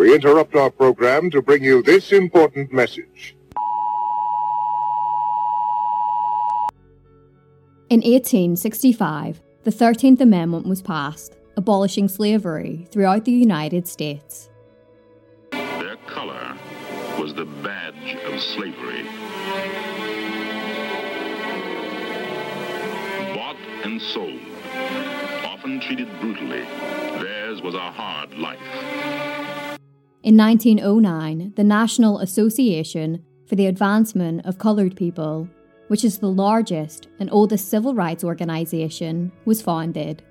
we interrupt our program to bring you this important message. In 1865, the 13th Amendment was passed, abolishing slavery throughout the United States. Their color was the badge of slavery. Bought and sold, often treated brutally, theirs was a hard life. In 1909, the National Association for the Advancement of Coloured People, which is the largest and oldest civil rights organisation, was founded.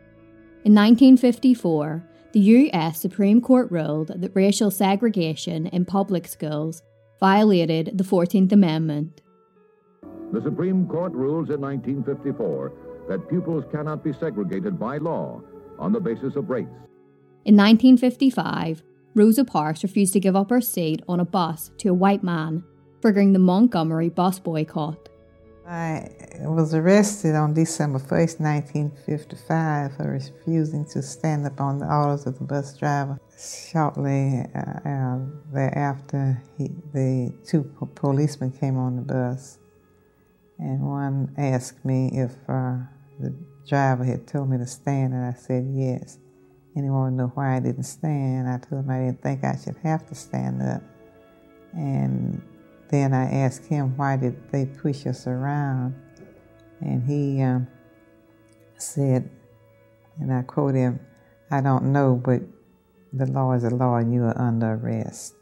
In 1954, the US Supreme Court ruled that racial segregation in public schools violated the 14th Amendment. The Supreme Court rules in 1954 that pupils cannot be segregated by law on the basis of race. In 1955, Rosa Parks refused to give up her seat on a bus to a white man, triggering the Montgomery bus boycott. I was arrested on December 1st, 1955 for refusing to stand up on the orders of the bus driver. Shortly uh, uh, thereafter, he, the two po- policemen came on the bus, and one asked me if uh, the driver had told me to stand, and I said yes. To know why I didn't stand. I told him I didn't think I should have to stand up. And then I asked him, why did they push us around? And he um, said, and I quote him, I don't know, but the law is a law and you are under arrest.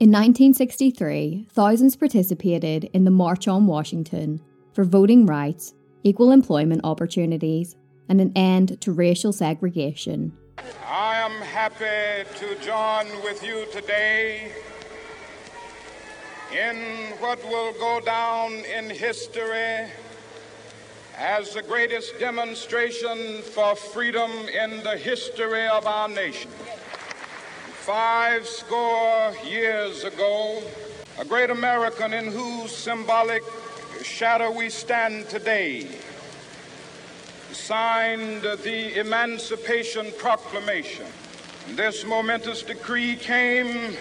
In 1963, thousands participated in the March on Washington for voting rights, equal employment opportunities, and an end to racial segregation. I am happy to join with you today in what will go down in history as the greatest demonstration for freedom in the history of our nation. Five score years ago, a great American in whose symbolic shadow we stand today signed the Emancipation Proclamation. This momentous decree came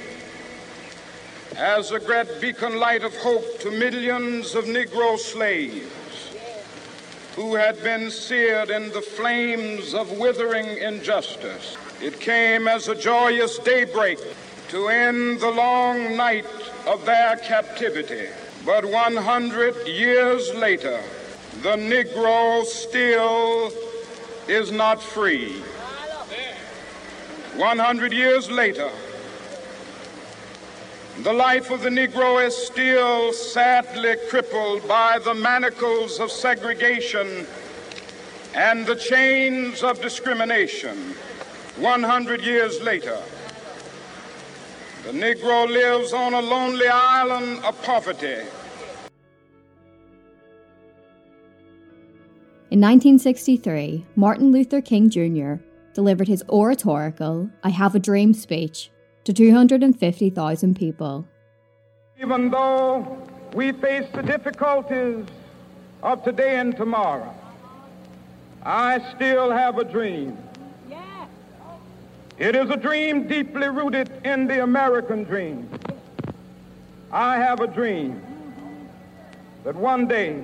as a great beacon light of hope to millions of Negro slaves who had been seared in the flames of withering injustice. It came as a joyous daybreak to end the long night of their captivity. But 100 years later, the Negro still is not free. 100 years later, the life of the Negro is still sadly crippled by the manacles of segregation and the chains of discrimination. 100 years later, the Negro lives on a lonely island of poverty. In 1963, Martin Luther King Jr. delivered his oratorical I Have a Dream speech to 250,000 people. Even though we face the difficulties of today and tomorrow, I still have a dream. It is a dream deeply rooted in the American dream. I have a dream that one day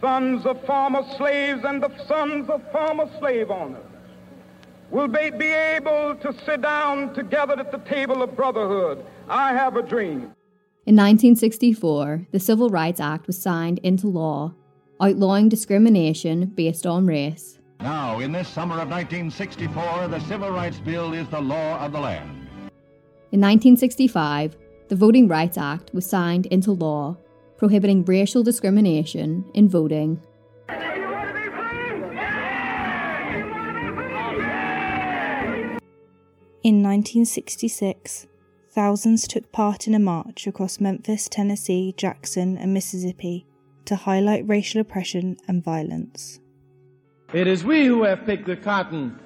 sons of former slaves and the sons of former slave owners will be, be able to sit down together at the table of brotherhood. I have a dream. In 1964, the Civil Rights Act was signed into law, outlawing discrimination based on race. Now, in this summer of 1964, the Civil Rights Bill is the law of the land. In 1965, the Voting Rights Act was signed into law, prohibiting racial discrimination in voting. In 1966, thousands took part in a march across Memphis, Tennessee, Jackson, and Mississippi to highlight racial oppression and violence. It is we who have picked the cotton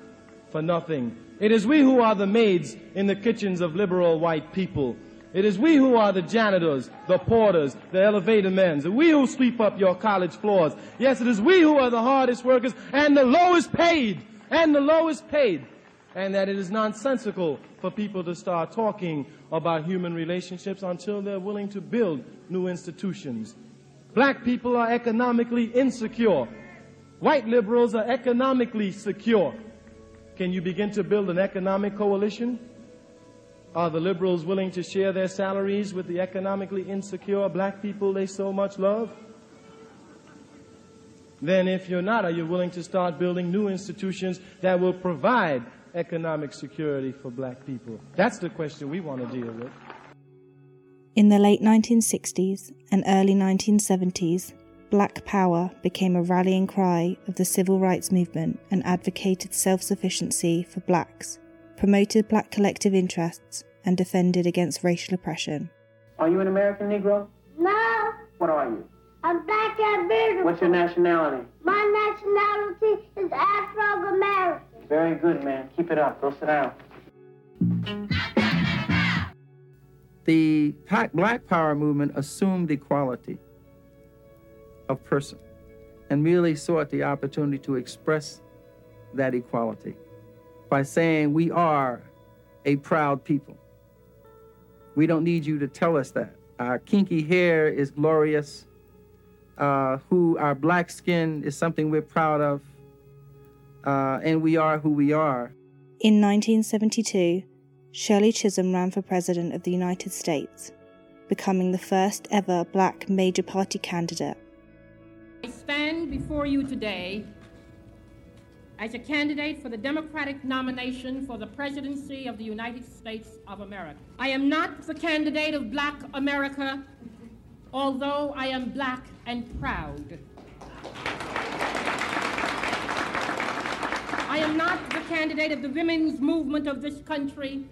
for nothing. It is we who are the maids in the kitchens of liberal white people. It is we who are the janitors, the porters, the elevator men. We who sweep up your college floors. Yes, it is we who are the hardest workers and the lowest paid. And the lowest paid. And that it is nonsensical for people to start talking about human relationships until they're willing to build new institutions. Black people are economically insecure. White liberals are economically secure. Can you begin to build an economic coalition? Are the liberals willing to share their salaries with the economically insecure black people they so much love? Then, if you're not, are you willing to start building new institutions that will provide economic security for black people? That's the question we want to deal with. In the late 1960s and early 1970s, Black Power became a rallying cry of the civil rights movement and advocated self sufficiency for blacks, promoted black collective interests, and defended against racial oppression. Are you an American Negro? No. What are you? I'm black and beautiful. What's your nationality? My nationality is Afro American. Very good, man. Keep it up. Go sit down. The Black Power movement assumed equality of person and merely sought the opportunity to express that equality by saying, We are a proud people. We don't need you to tell us that. Our kinky hair is glorious. Uh, who our black skin is something we're proud of. Uh, and we are who we are. In 1972, Shirley Chisholm ran for President of the United States, becoming the first ever black major party candidate I stand before you today as a candidate for the Democratic nomination for the presidency of the United States of America. I am not the candidate of black America, although I am black and proud. I am not the candidate of the women's movement of this country,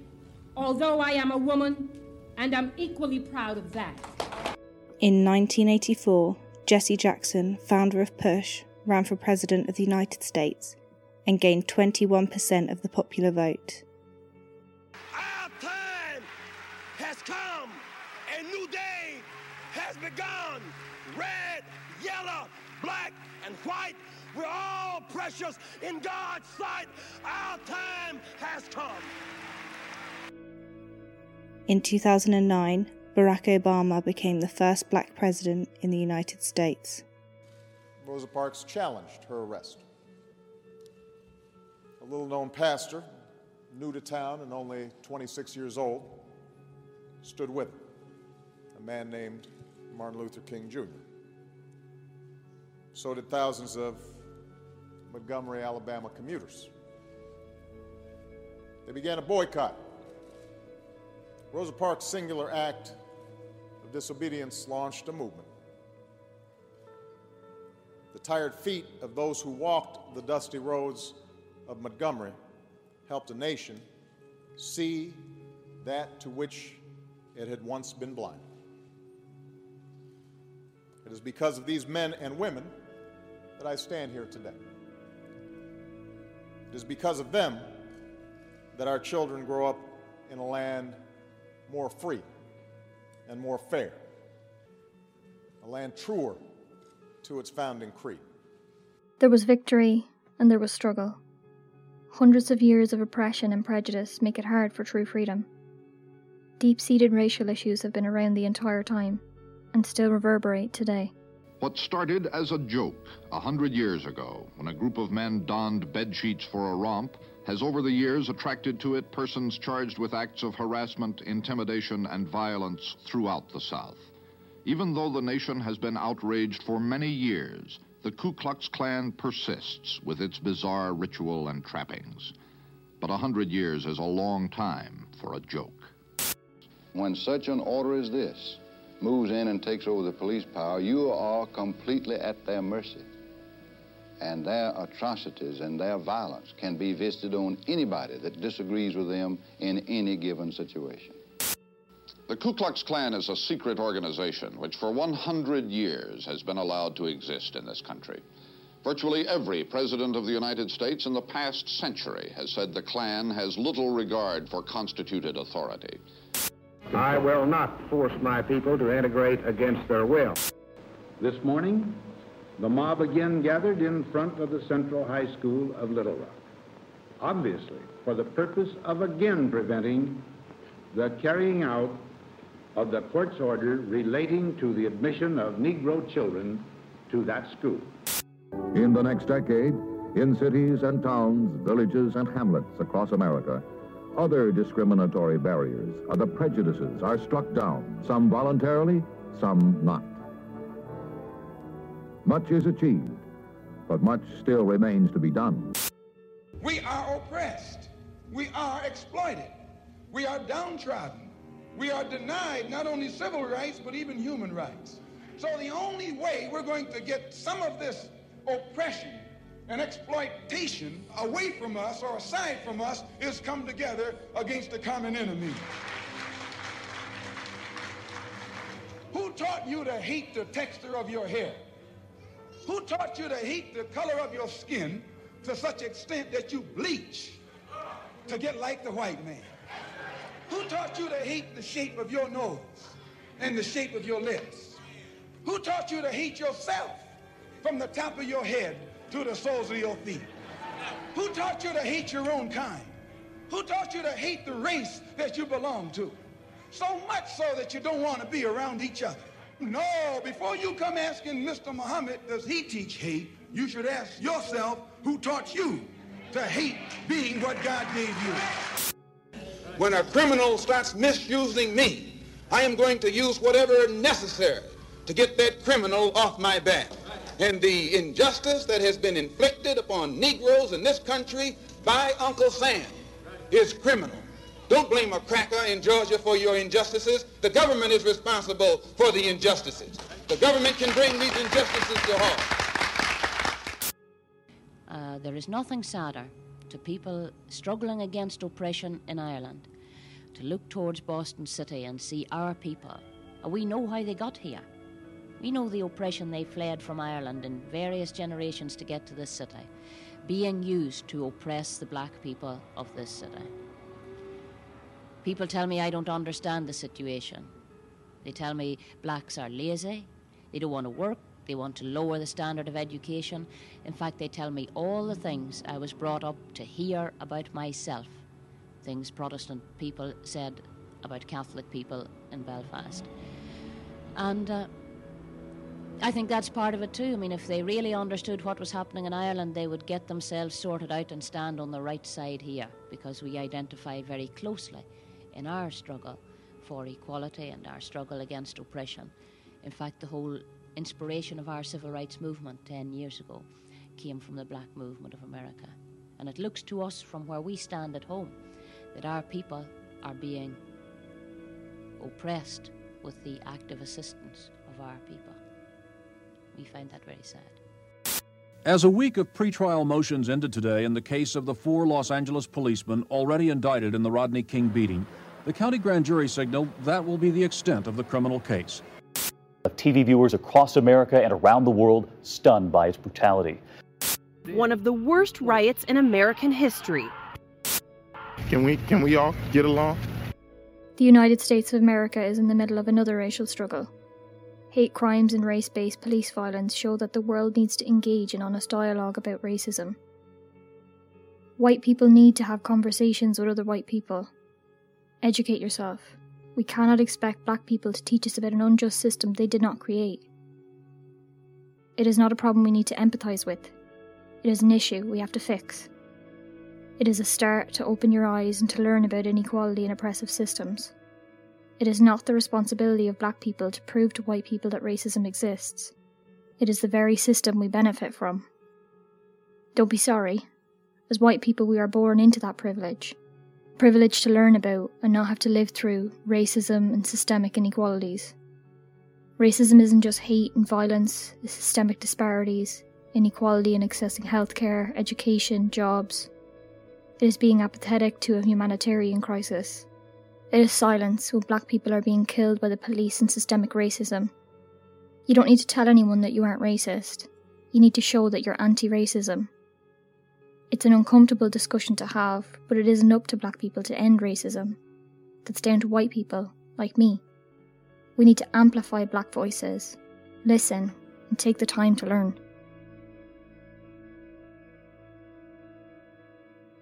although I am a woman and I'm equally proud of that. In 1984, Jesse Jackson, founder of PUSH, ran for President of the United States and gained 21% of the popular vote. Our time has come. A new day has begun. Red, yellow, black, and white. We're all precious in God's sight. Our time has come. In 2009, Barack Obama became the first black president in the United States. Rosa Parks challenged her arrest. Little known pastor, new to town and only 26 years old, stood with him, a man named Martin Luther King Jr. So did thousands of Montgomery, Alabama commuters. They began a boycott. Rosa Parks' singular act of disobedience launched a movement. The tired feet of those who walked the dusty roads of Montgomery helped a nation see that to which it had once been blind. It is because of these men and women that I stand here today. It is because of them that our children grow up in a land more free and more fair, a land truer to its founding creed. There was victory and there was struggle. Hundreds of years of oppression and prejudice make it hard for true freedom. Deep seated racial issues have been around the entire time and still reverberate today. What started as a joke a hundred years ago when a group of men donned bed sheets for a romp has over the years attracted to it persons charged with acts of harassment, intimidation, and violence throughout the South. Even though the nation has been outraged for many years, the Ku Klux Klan persists with its bizarre ritual and trappings. But a hundred years is a long time for a joke. When such an order as this moves in and takes over the police power, you are completely at their mercy. and their atrocities and their violence can be visited on anybody that disagrees with them in any given situation. The Ku Klux Klan is a secret organization which for 100 years has been allowed to exist in this country. Virtually every president of the United States in the past century has said the Klan has little regard for constituted authority. I will not force my people to integrate against their will. This morning, the mob again gathered in front of the Central High School of Little Rock, obviously for the purpose of again preventing the carrying out of the court's order relating to the admission of Negro children to that school. In the next decade, in cities and towns, villages and hamlets across America, other discriminatory barriers, other prejudices are struck down, some voluntarily, some not. Much is achieved, but much still remains to be done. We are oppressed. We are exploited. We are downtrodden. We are denied not only civil rights, but even human rights. So the only way we're going to get some of this oppression and exploitation away from us or aside from us is come together against a common enemy. Who taught you to hate the texture of your hair? Who taught you to hate the color of your skin to such extent that you bleach to get like the white man? Who taught you to hate the shape of your nose and the shape of your lips? Who taught you to hate yourself from the top of your head to the soles of your feet? Who taught you to hate your own kind? Who taught you to hate the race that you belong to? So much so that you don't want to be around each other. No, before you come asking Mr. Muhammad, does he teach hate? You should ask yourself, who taught you to hate being what God gave you? When a criminal starts misusing me, I am going to use whatever necessary to get that criminal off my back. And the injustice that has been inflicted upon Negroes in this country by Uncle Sam is criminal. Don't blame a cracker in Georgia for your injustices. The government is responsible for the injustices. The government can bring these injustices to halt. Uh, there is nothing sadder to people struggling against oppression in Ireland to look towards Boston City and see our people. Uh, we know how they got here. We know the oppression they fled from Ireland in various generations to get to this city, being used to oppress the black people of this city. People tell me I don't understand the situation. They tell me blacks are lazy, they don't want to work, they want to lower the standard of education. In fact, they tell me all the things I was brought up to hear about myself, things Protestant people said about Catholic people in Belfast. And uh, I think that's part of it too. I mean, if they really understood what was happening in Ireland, they would get themselves sorted out and stand on the right side here because we identify very closely in our struggle for equality and our struggle against oppression. In fact, the whole inspiration of our civil rights movement 10 years ago came from the black movement of America. And it looks to us from where we stand at home that our people are being oppressed with the active assistance of our people. We find that very sad. As a week of pretrial motions ended today in the case of the four Los Angeles policemen already indicted in the Rodney King beating, the county grand jury signaled that will be the extent of the criminal case. TV viewers across America and around the world stunned by its brutality. One of the worst riots in American history. Can we can we all get along? The United States of America is in the middle of another racial struggle. Hate crimes and race based police violence show that the world needs to engage in honest dialogue about racism. White people need to have conversations with other white people. Educate yourself. We cannot expect black people to teach us about an unjust system they did not create. It is not a problem we need to empathise with. It is an issue we have to fix. It is a start to open your eyes and to learn about inequality and oppressive systems. It is not the responsibility of black people to prove to white people that racism exists. It is the very system we benefit from. Don't be sorry. As white people, we are born into that privilege. Privilege to learn about and not have to live through racism and systemic inequalities. Racism isn't just hate and violence, the systemic disparities. inequality in accessing healthcare, education, jobs. It is being apathetic to a humanitarian crisis. It is silence when black people are being killed by the police and systemic racism. You don't need to tell anyone that you aren't racist. You need to show that you're anti racism. It's an uncomfortable discussion to have, but it isn't up to black people to end racism. That's down to white people, like me. We need to amplify black voices, listen, and take the time to learn.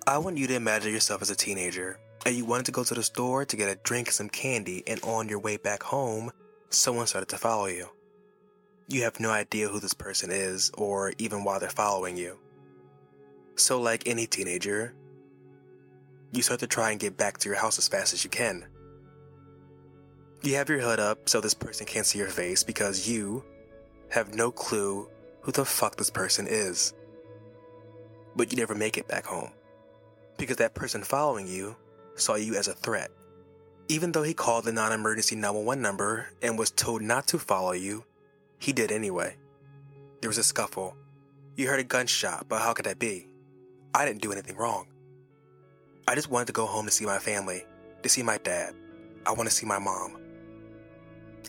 I want you to imagine yourself as a teenager, and you wanted to go to the store to get a drink and some candy, and on your way back home, someone started to follow you. You have no idea who this person is, or even why they're following you. So, like any teenager, you start to try and get back to your house as fast as you can. You have your hood up so this person can't see your face because you have no clue who the fuck this person is. But you never make it back home because that person following you saw you as a threat. Even though he called the non emergency 911 number and was told not to follow you, he did anyway. There was a scuffle. You heard a gunshot, but how could that be? I didn't do anything wrong. I just wanted to go home to see my family, to see my dad. I want to see my mom.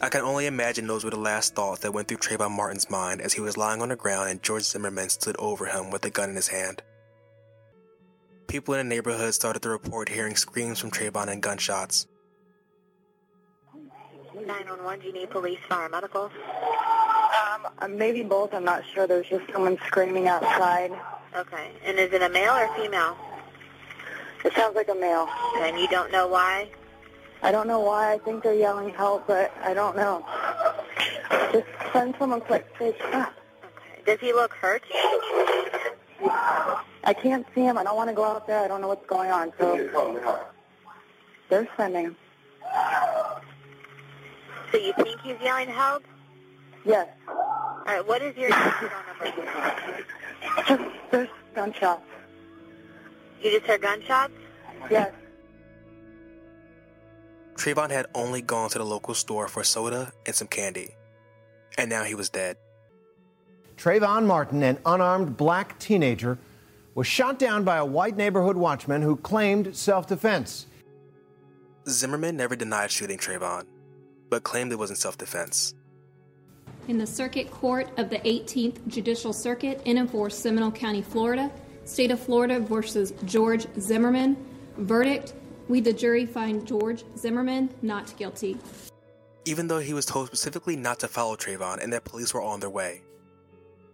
I can only imagine those were the last thoughts that went through Trayvon Martin's mind as he was lying on the ground and George Zimmerman stood over him with a gun in his hand. People in the neighborhood started to report hearing screams from Trayvon and gunshots. 911, do you need police, fire, medical? Um, maybe both. I'm not sure. There's just someone screaming outside. Okay. And is it a male or female? It sounds like a male. And you don't know why? I don't know why. I think they're yelling help, but I don't know. Just send someone quick. Please. Ah. Okay. Does he look hurt? I can't see him. I don't want to go out there. I don't know what's going on. So they're sending him. So you think he's yelling help? Yes. All right. What is your phone number? Just there's gunshots. You just heard gunshots? Yes. Trayvon had only gone to the local store for soda and some candy, and now he was dead. Trayvon Martin, an unarmed black teenager, was shot down by a white neighborhood watchman who claimed self defense. Zimmerman never denied shooting Trayvon, but claimed it was in self defense. In the Circuit Court of the 18th Judicial Circuit in and for Seminole County, Florida, State of Florida versus George Zimmerman, verdict we, the jury, find George Zimmerman not guilty. Even though he was told specifically not to follow Trayvon and that police were on their way.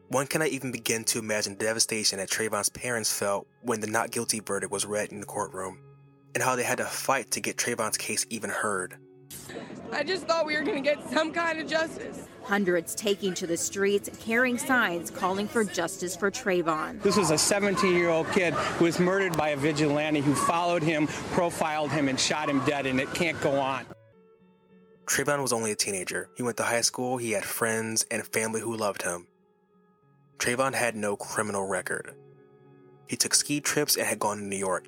One cannot even begin to imagine the devastation that Trayvon's parents felt when the not guilty verdict was read in the courtroom, and how they had to fight to get Trayvon's case even heard. I just thought we were going to get some kind of justice. Hundreds taking to the streets, carrying signs calling for justice for Trayvon. This was a 17 year old kid who was murdered by a vigilante who followed him, profiled him, and shot him dead, and it can't go on. Trayvon was only a teenager. He went to high school, he had friends and family who loved him. Trayvon had no criminal record. He took ski trips and had gone to New York.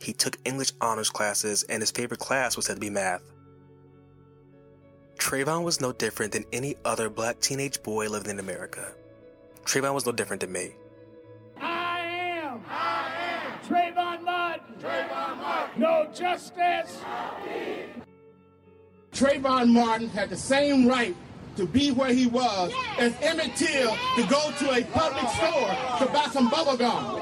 He took English honors classes, and his favorite class was said to be math. Trayvon was no different than any other black teenage boy living in America. Trayvon was no different than me. I am. I am. Trayvon Martin. Trayvon Martin. No justice. Trayvon Martin had the same right to be where he was as Emmett Till to go to a public store to buy some bubble gum.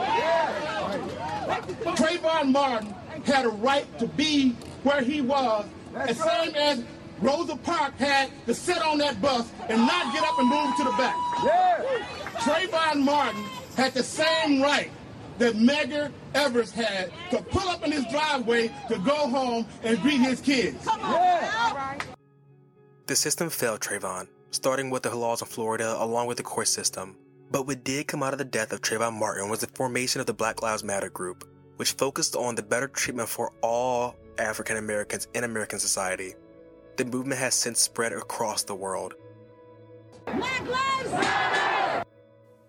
Trayvon Martin had a right to be where he was as same as Rosa Parks had to sit on that bus and not get up and move to the back. Trayvon Martin had the same right that Medgar Evers had to pull up in his driveway to go home and greet his kids. The system failed Trayvon, starting with the laws in Florida along with the court system. But what did come out of the death of Trayvon Martin was the formation of the Black Lives Matter group, which focused on the better treatment for all African Americans in American society. The movement has since spread across the world. Black Lives Matter!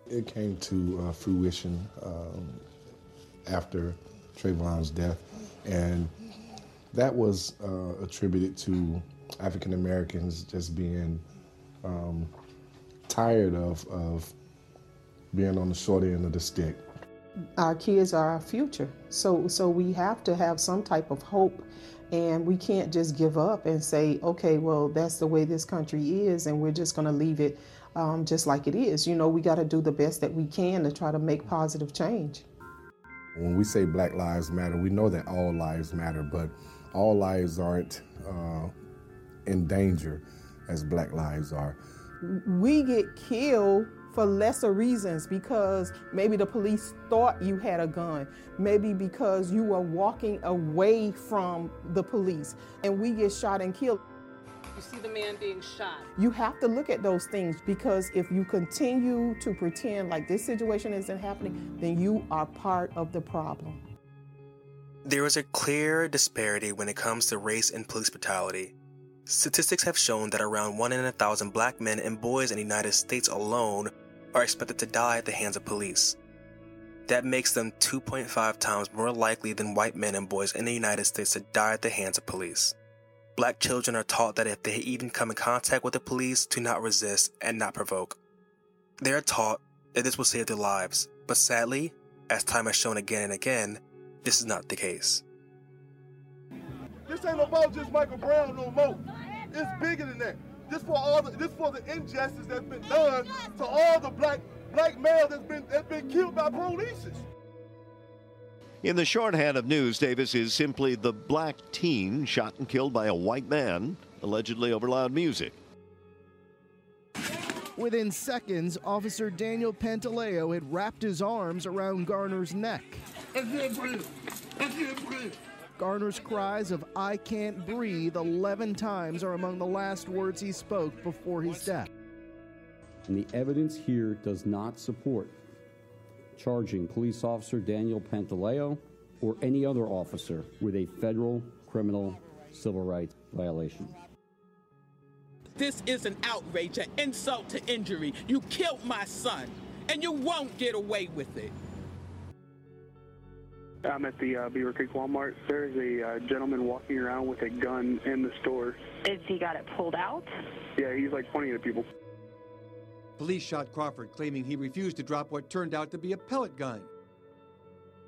It came to uh, fruition um, after Trayvon's death, and that was uh, attributed to African Americans just being um, tired of, of being on the short end of the stick. Our kids are our future, so so we have to have some type of hope, and we can't just give up and say, okay, well that's the way this country is, and we're just going to leave it um, just like it is. You know, we got to do the best that we can to try to make positive change. When we say Black Lives Matter, we know that all lives matter, but all lives aren't uh, in danger as Black lives are. We get killed for lesser reasons because maybe the police thought you had a gun, maybe because you were walking away from the police, and we get shot and killed. You see the man being shot. You have to look at those things because if you continue to pretend like this situation isn't happening, then you are part of the problem. There is a clear disparity when it comes to race and police brutality. Statistics have shown that around 1 in a thousand black men and boys in the United States alone are expected to die at the hands of police. That makes them 2.5 times more likely than white men and boys in the United States to die at the hands of police. Black children are taught that if they even come in contact with the police, to not resist and not provoke. They are taught that this will save their lives, but sadly, as time has shown again and again, this is not the case. This ain't about just Michael Brown no more. It's bigger than that. This for all the, this for the injustice that's been done to all the black black males that's been that's been killed by police. In the shorthand of news, Davis is simply the black teen shot and killed by a white man, allegedly over loud music. Within seconds, Officer Daniel Pantaleo had wrapped his arms around Garner's neck. I can't breathe. I can't breathe. Garner's cries of I can't breathe 11 times are among the last words he spoke before his death. And the evidence here does not support charging police officer Daniel Pantaleo or any other officer with a federal criminal civil rights violation. This is an outrage, an insult to injury. You killed my son, and you won't get away with it. I'm at the uh, Beaver Creek Walmart. There's a uh, gentleman walking around with a gun in the store. Is he got it pulled out? Yeah, he's like pointing at people. Police shot Crawford, claiming he refused to drop what turned out to be a pellet gun.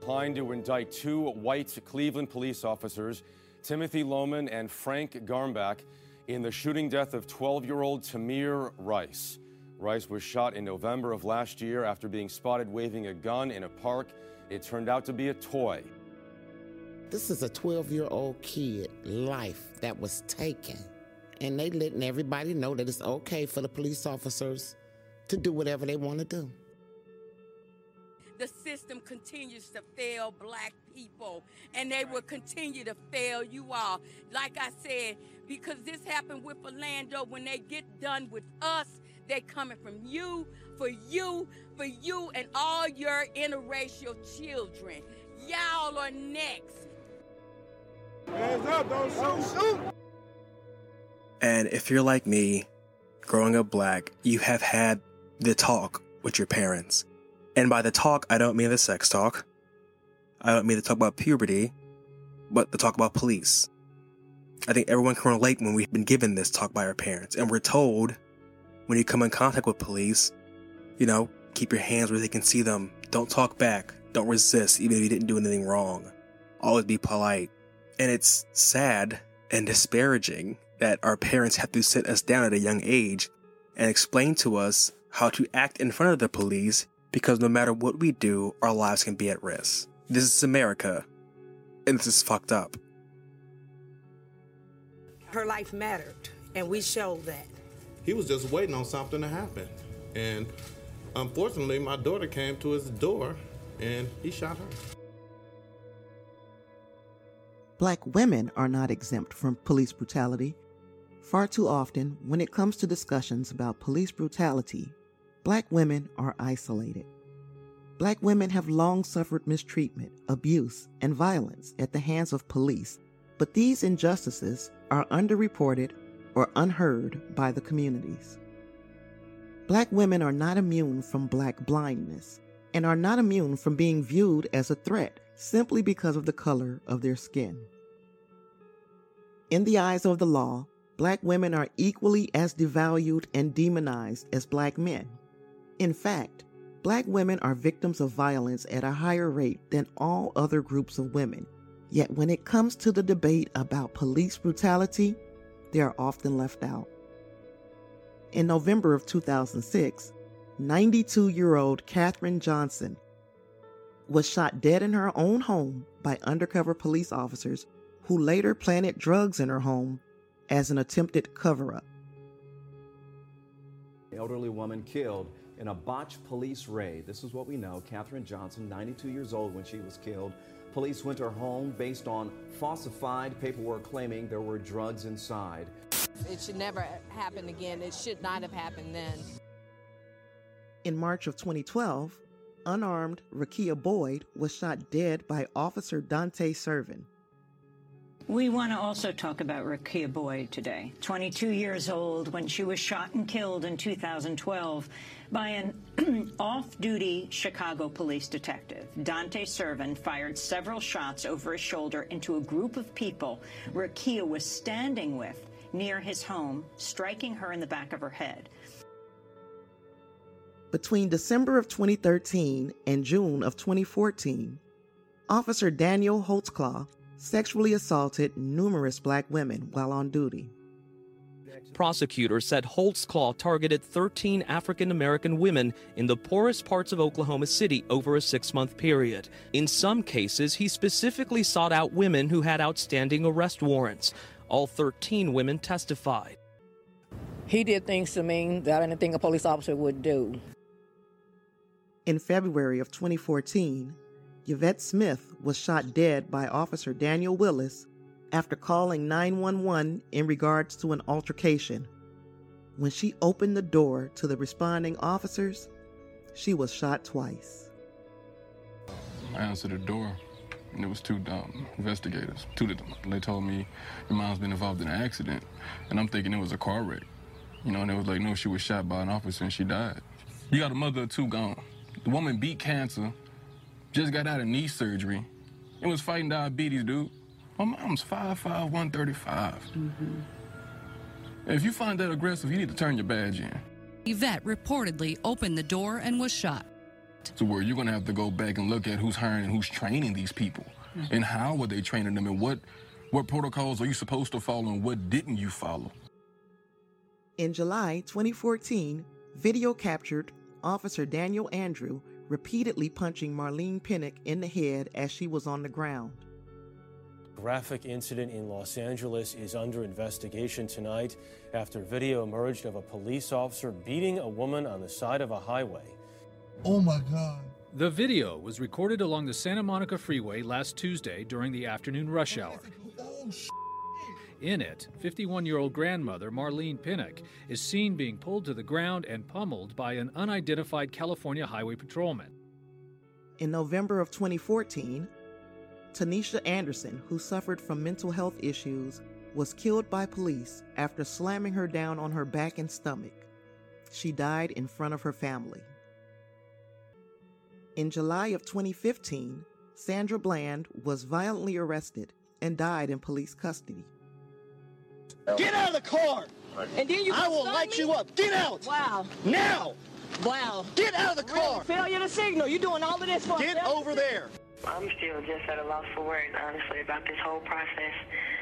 Applying to indict two white Cleveland police officers, Timothy Loehmann and Frank Garmback, in the shooting death of 12 year old Tamir Rice. Rice was shot in November of last year after being spotted waving a gun in a park. It turned out to be a toy. This is a 12 year old kid life that was taken. And they letting everybody know that it's okay for the police officers to do whatever they want to do. The system continues to fail black people, and they will continue to fail you all. Like I said, because this happened with Orlando, when they get done with us, they're coming from you, for you, for you, and all your interracial children. Y'all are next. Hands up, don't shoot, shoot. And if you're like me, growing up black, you have had the talk with your parents. And by the talk, I don't mean the sex talk. I don't mean the talk about puberty, but the talk about police. I think everyone can relate when we've been given this talk by our parents, and we're told when you come in contact with police, you know, keep your hands where they can see them. Don't talk back. Don't resist, even if you didn't do anything wrong. Always be polite. And it's sad and disparaging that our parents have to sit us down at a young age and explain to us how to act in front of the police because no matter what we do, our lives can be at risk. This is America, and this is fucked up. Her life mattered, and we showed that. He was just waiting on something to happen. And unfortunately, my daughter came to his door and he shot her. Black women are not exempt from police brutality. Far too often, when it comes to discussions about police brutality, black women are isolated. Black women have long suffered mistreatment, abuse, and violence at the hands of police, but these injustices are underreported or unheard by the communities. Black women are not immune from black blindness and are not immune from being viewed as a threat simply because of the color of their skin. In the eyes of the law, black women are equally as devalued and demonized as black men. In fact, Black women are victims of violence at a higher rate than all other groups of women. Yet when it comes to the debate about police brutality, they are often left out. In November of 2006, 92 year old Kathryn Johnston was shot dead in her own home by undercover police officers who later planted drugs in her home as an attempted cover up. Elderly woman killed in a botched police raid. This is what we know. Kathryn Johnston, 92 years old when she was killed. Police went to her home based on falsified paperwork claiming there were drugs inside. It should never happen again. It should not have happened then. In March of 2012, unarmed Rekia Boyd was shot dead by Officer Dante Servin. We want to also talk about Rekia Boyd today, 22 years old when she was shot and killed in 2012 by an off-duty Chicago police detective. Dante Servin fired several shots over his shoulder into a group of people Rekia was standing with near his home, striking her in the back of her head. Between December of 2013 and June of 2014, Officer Daniel Holtzclaw sexually assaulted numerous black women while on duty. Prosecutors said Holtzclaw targeted 13 African American women in the poorest parts of Oklahoma City over a six month period. In some cases, he specifically sought out women who had outstanding arrest warrants. All 13 women testified. He did things to me that I didn't think a police officer would do. In February of 2014, Yvette Smith was shot dead by Officer Daniel Willis after calling 911 in regards to an altercation. When she opened the door to the responding officers, she was shot twice. I answered the door, and it was two um, investigators, two of them. They told me your mom's been involved in an accident, and I'm thinking it was a car wreck. You know, and it was like, no, she was shot by an officer and she died. You got a mother of two gone. The woman beat cancer, just got out of knee surgery, and was fighting diabetes, dude. My mom's 5'5", 135. Mm-hmm. If you find that aggressive, you need to turn your badge in. Yvette reportedly opened the door and was shot. To where you're going to have to go back and look at who's hiring and who's training these people, mm-hmm. and how are they training them, and what what protocols are you supposed to follow, and what didn't you follow. In July 2014, video captured Officer Daniel Andrew repeatedly punching Marlene Pinnock in the head as she was on the ground. Graphic incident in Los Angeles is under investigation tonight after video emerged of a police officer beating a woman on the side of a highway. Oh my God. The video was recorded along the Santa Monica Freeway last Tuesday during the afternoon rush hour. Oh, in it, 51 year old grandmother Marlene Pinnock is seen being pulled to the ground and pummeled by an unidentified California highway patrolman. In November of 2014, Tanisha Anderson, who suffered from mental health issues, was killed by police after slamming her down on her back and stomach. She died in front of her family. In July of 2015, Sandra Bland was violently arrested and died in police custody. Get out of the car! And then you I will light me? you up. Get out! Wow. Now! Wow. Get out of the car! Really? Failure to signal. You're doing all of this for Get over there. I'm still just at a loss for words, honestly, about this whole process.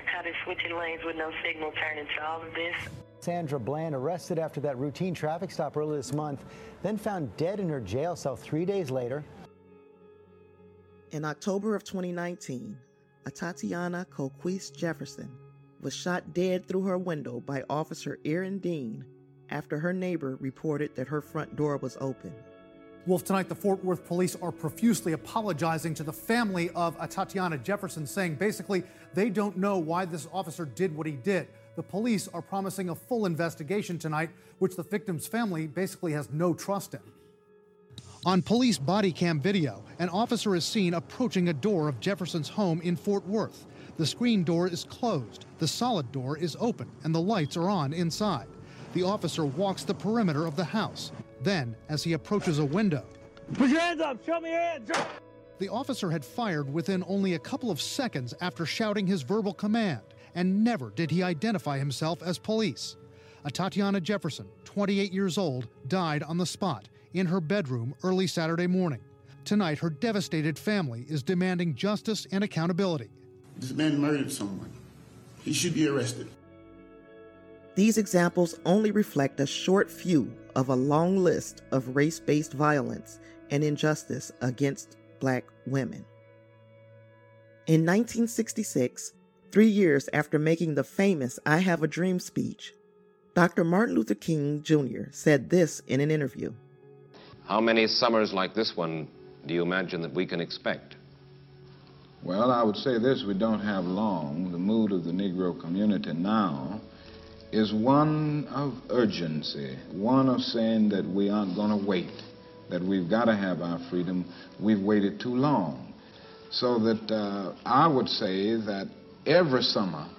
How they switching lanes with no signal turned into all of this. Sandra Bland arrested after that routine traffic stop earlier this month, then found dead in her jail cell three days later. In October of 2019, Atatiana Koquice Jefferson was shot dead through her window by Officer Aaron Dean after her neighbor reported that her front door was open. Wolf, tonight the Fort Worth police are profusely apologizing to the family of Tatiana Jefferson, saying basically they don't know why this officer did what he did. The police are promising a full investigation tonight, which the victim's family basically has no trust in. On police body cam video, an officer is seen approaching a door of Jefferson's home in Fort Worth. The screen door is closed, the solid door is open, and the lights are on inside. The officer walks the perimeter of the house. Then, as he approaches a window, Put your hands up! Show me your hands! The officer had fired within only a couple of seconds after shouting his verbal command, and never did he identify himself as police. Atatiana Jefferson, 28 years old, died on the spot in her bedroom early Saturday morning. Tonight, her devastated family is demanding justice and accountability. This man murdered someone. He should be arrested. These examples only reflect a short few of a long list of race based violence and injustice against black women. In 1966, three years after making the famous I Have a Dream speech, Dr. Martin Luther King Jr. said this in an interview How many summers like this one do you imagine that we can expect? Well, I would say this we don't have long. The mood of the Negro community now is one of urgency, one of saying that we aren't going to wait, that we've got to have our freedom. We've waited too long. So that uh, I would say that every summer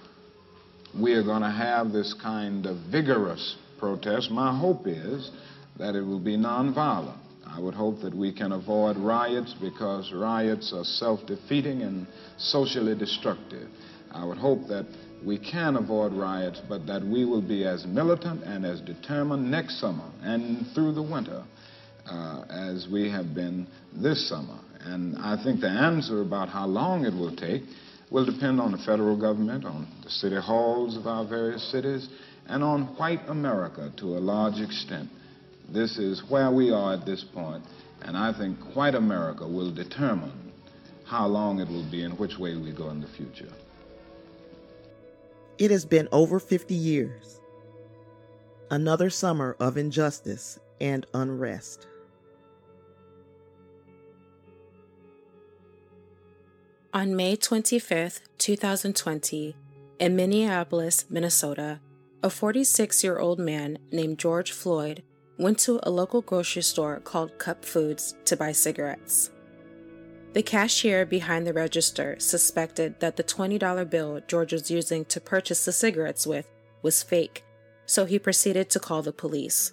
we are going to have this kind of vigorous protest. My hope is that it will be nonviolent. I would hope that we can avoid riots because riots are self-defeating and socially destructive. I would hope that we can avoid riots, but that we will be as militant and as determined next summer and through the winter uh, as we have been this summer. And I think the answer about how long it will take will depend on the federal government, on the city halls of our various cities, and on white America to a large extent. This is where we are at this point, and I think white America will determine how long it will be and which way we go in the future. It has been over 50 years. Another summer of injustice and unrest. On May 25, 2020, in Minneapolis, Minnesota, a 46 year old man named George Floyd went to a local grocery store called Cup Foods to buy cigarettes. The cashier behind the register suspected that the $20 bill George was using to purchase the cigarettes with was fake, so he proceeded to call the police.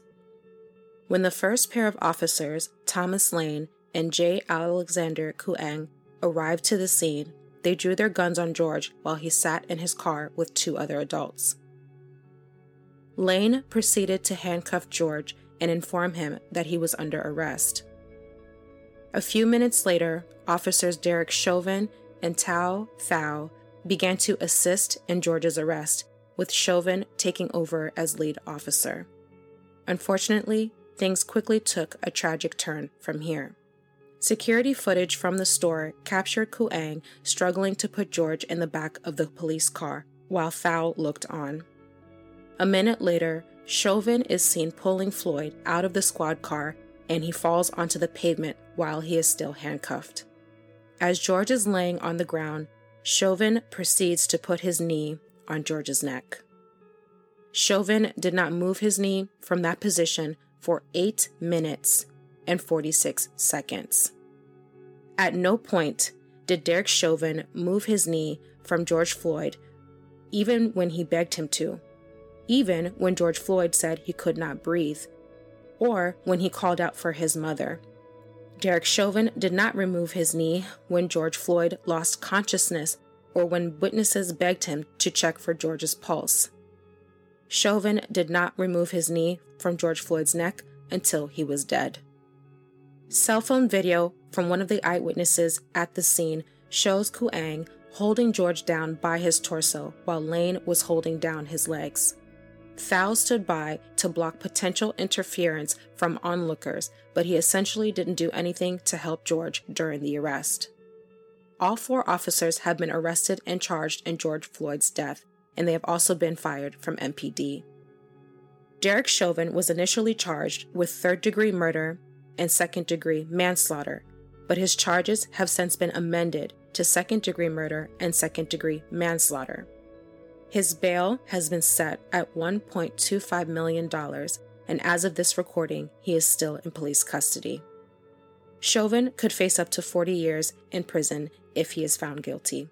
When the first pair of officers, Thomas Lane and J. Alexander Kueng, arrived to the scene, they drew their guns on George while he sat in his car with two other adults. Lane proceeded to handcuff George and inform him that he was under arrest. A few minutes later, officers Derek Chauvin and Tao Thao began to assist in George's arrest, with Chauvin taking over as lead officer. Unfortunately, things quickly took a tragic turn from here. Security footage from the store captured Kueng struggling to put George in the back of the police car while Thao looked on. A minute later, Chauvin is seen pulling Floyd out of the squad car and he falls onto the pavement while he is still handcuffed. As George is laying on the ground, Chauvin proceeds to put his knee on George's neck. Chauvin did not move his knee from that position for 8 minutes and 46 seconds. At no point did Derek Chauvin move his knee from George Floyd, even when he begged him to, even when George Floyd said he could not breathe, or when he called out for his mother. Derek Chauvin did not remove his knee when George Floyd lost consciousness or when witnesses begged him to check for George's pulse. Chauvin did not remove his knee from George Floyd's neck until he was dead. Cell phone video from one of the eyewitnesses at the scene shows Kueng holding George down by his torso while Lane was holding down his legs. Thao stood by to block potential interference from onlookers, but he essentially didn't do anything to help George during the arrest. All four officers have been arrested and charged in George Floyd's death, and they have also been fired from MPD. Derek Chauvin was initially charged with third degree murder and second degree manslaughter, but his charges have since been amended to second degree murder and second degree manslaughter. His bail has been set at $1.25 million, and as of this recording, he is still in police custody. Chauvin could face up to 40 years in prison if he is found guilty.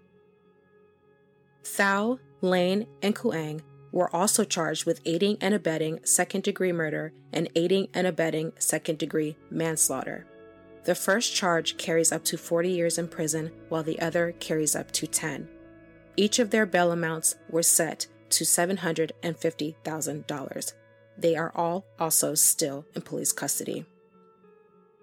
Thao, Lane, and Kueng were also charged with aiding and abetting second degree murder and aiding and abetting second degree manslaughter. The first charge carries up to 40 years in prison, while the other carries up to 10. Each of their bail amounts were set to $750,000. They are all also still in police custody.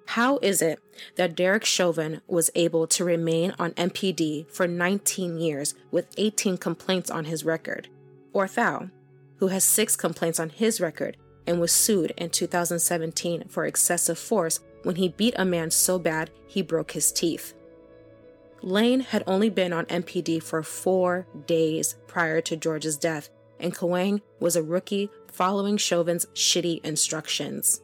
How is it that Derek Chauvin was able to remain on MPD for 19 years with 18 complaints on his record? Or Thao, who has six complaints on his record and was sued in 2017 for excessive force when he beat a man so bad he broke his teeth. Lane had only been on MPD for four days prior to George's death, and Kueng was a rookie following Chauvin's shitty instructions.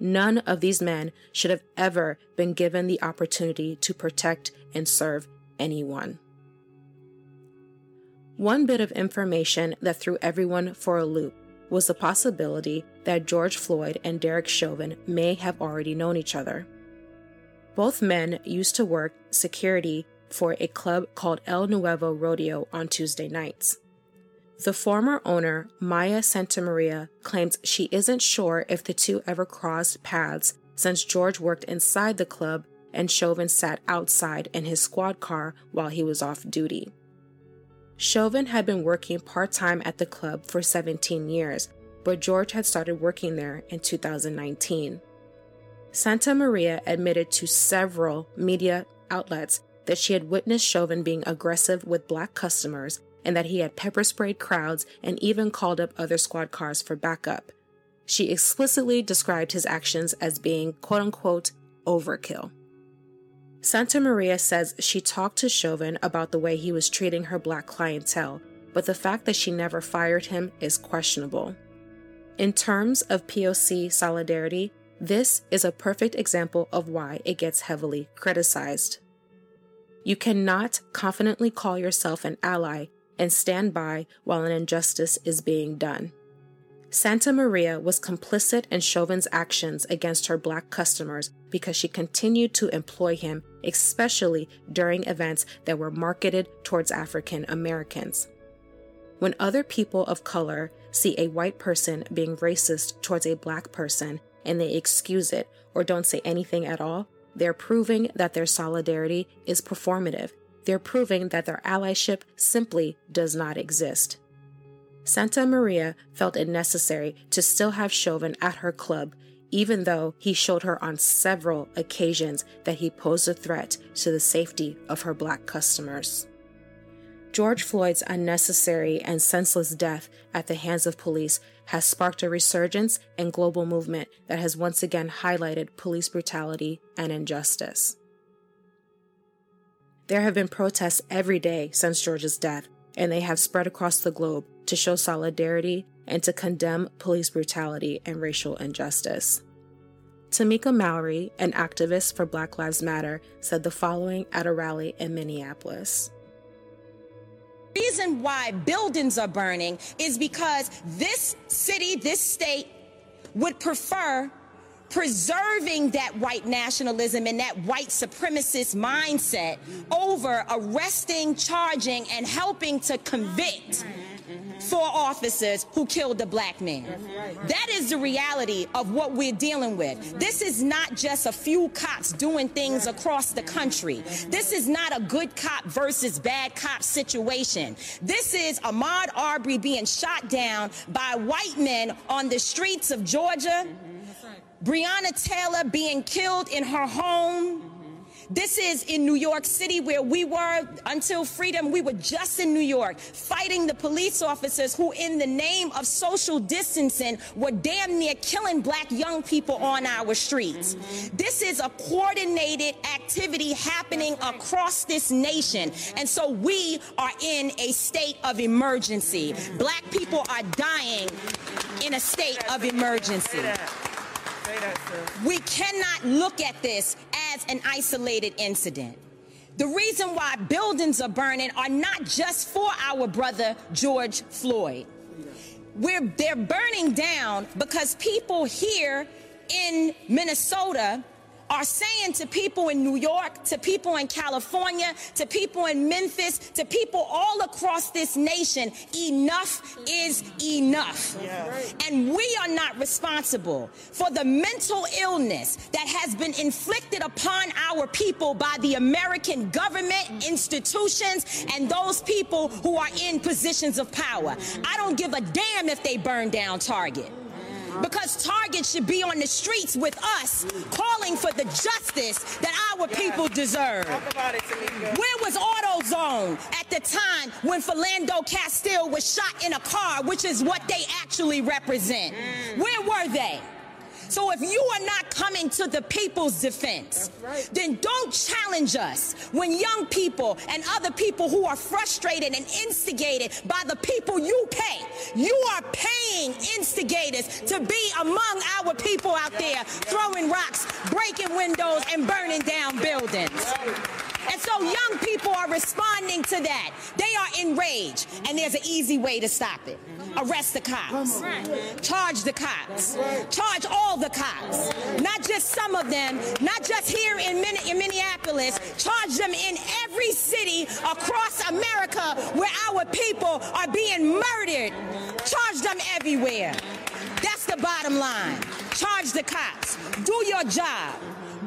None of these men should have ever been given the opportunity to protect and serve anyone. One bit of information that threw everyone for a loop was the possibility that George Floyd and Derek Chauvin may have already known each other. Both men used to work security for a club called El Nuevo Rodeo on Tuesday nights. The former owner, Maya Santamaria, claims she isn't sure if the two ever crossed paths since George worked inside the club and Chauvin sat outside in his squad car while he was off duty. Chauvin had been working part time at the club for 17 years, but George had started working there in 2019. Santamaria admitted to several media outlets that she had witnessed Chauvin being aggressive with black customers and that he had pepper sprayed crowds and even called up other squad cars for backup. She explicitly described his actions as being quote unquote overkill. Santamaria says she talked to Chauvin about the way he was treating her black clientele, but the fact that she never fired him is questionable. In terms of POC solidarity, this is a perfect example of why it gets heavily criticized. You cannot confidently call yourself an ally and stand by while an injustice is being done. Santamaria was complicit in Chauvin's actions against her black customers because she continued to employ him, especially during events that were marketed towards African Americans. When other people of color see a white person being racist towards a black person and they excuse it or don't say anything at all, they're proving that their solidarity is performative. They're proving that their allyship simply does not exist. Santamaria felt it necessary to still have Chauvin at her club, even though he showed her on several occasions that he posed a threat to the safety of her black customers. George Floyd's unnecessary and senseless death at the hands of police has sparked a resurgence and global movement that has once again highlighted police brutality and injustice. There have been protests every day since George's death, and they have spread across the globe to show solidarity and to condemn police brutality and racial injustice. Tamika Mallory, an activist for Black Lives Matter, said the following at a rally in Minneapolis. Reason why buildings are burning is because this city, this state would prefer preserving that white nationalism and that white supremacist mindset over arresting, charging, and helping to convict four officers who killed a black man. That is the reality of what we're dealing with. This is not just a few cops doing things across the country. This is not a good cop versus bad cop situation. This is Ahmaud Arbery being shot down by white men on the streets of Georgia. Mm-hmm. Breonna Taylor being killed in her home. This is in New York City where we were until freedom. We were just in New York fighting the police officers who, in the name of social distancing, were damn near killing black young people on our streets. This is a coordinated activity happening across this nation. And so we are in a state of emergency. Black people are dying in a state of emergency. We cannot look at this as an isolated incident. The reason why buildings are burning are not just for our brother George Floyd. We're, they're burning down because people here in Minnesota are saying to people in New York, to people in California, to people in Memphis, to people all across this nation, enough is enough. And we are not responsible for the mental illness that has been inflicted upon our people by the American government, institutions, and those people who are in positions of power. I don't give a damn if they burn down Target. Because Target should be on the streets with us calling for the justice that our people deserve. Where was AutoZone at the time when Philando Castile was shot in a car, which is what they actually represent? Where were they? So if you are not coming to the people's defense, then don't challenge us. When young people and other people who are frustrated and instigated by the people you pay, you are paying instigators to be among our people out there throwing rocks, breaking windows, and burning down buildings. And so young people responding to that. They are enraged, and there's an easy way to stop it. Arrest the cops. Charge the cops. Charge all the cops. Not just some of them, not just here in, Min- in Minneapolis. Charge them in every city across America where our people are being murdered. Charge them everywhere. That's the bottom line. Charge the cops. Do your job.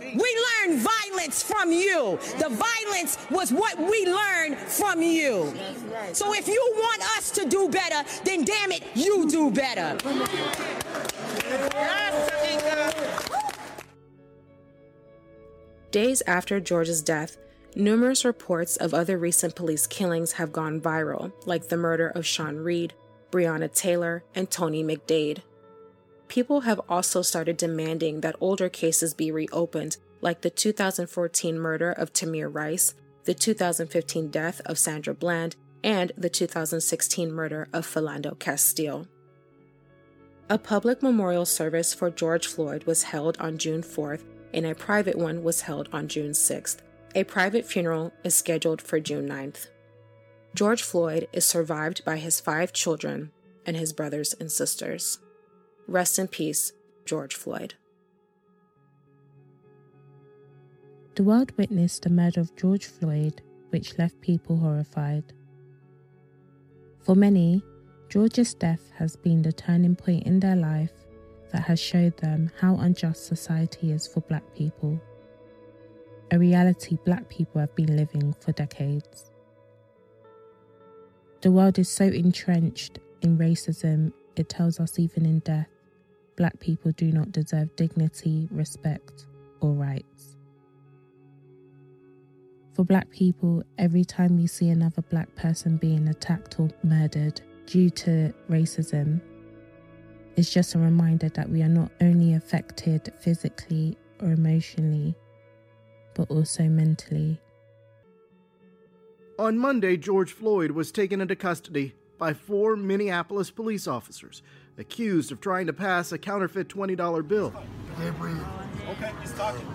We learned violence from you. The violence was what we learned from you. So if you want us to do better, then damn it, you do better. Days after George's death, numerous reports of other recent police killings have gone viral, like the murder of Sean Reed, Breonna Taylor, and Tony McDade. People have also started demanding that older cases be reopened, like the 2014 murder of Tamir Rice, the 2015 death of Sandra Bland, and the 2016 murder of Philando Castile. A public memorial service for George Floyd was held on June 4th, and a private one was held on June 6th. A private funeral is scheduled for June 9th. George Floyd is survived by his five children and his brothers and sisters. Rest in peace, George Floyd. The world witnessed the murder of George Floyd, which left people horrified. For many, George's death has been the turning point in their life that has showed them how unjust society is for black people, a reality black people have been living for decades. The world is so entrenched in racism, it tells us even in death, black people do not deserve dignity, respect, or rights. For black people, every time we see another black person being attacked or murdered due to racism, it's just a reminder that we are not only affected physically or emotionally, but also mentally. On Monday, George Floyd was taken into custody by four Minneapolis police officers accused of trying to pass a counterfeit $20 bill. Okay, he's talking.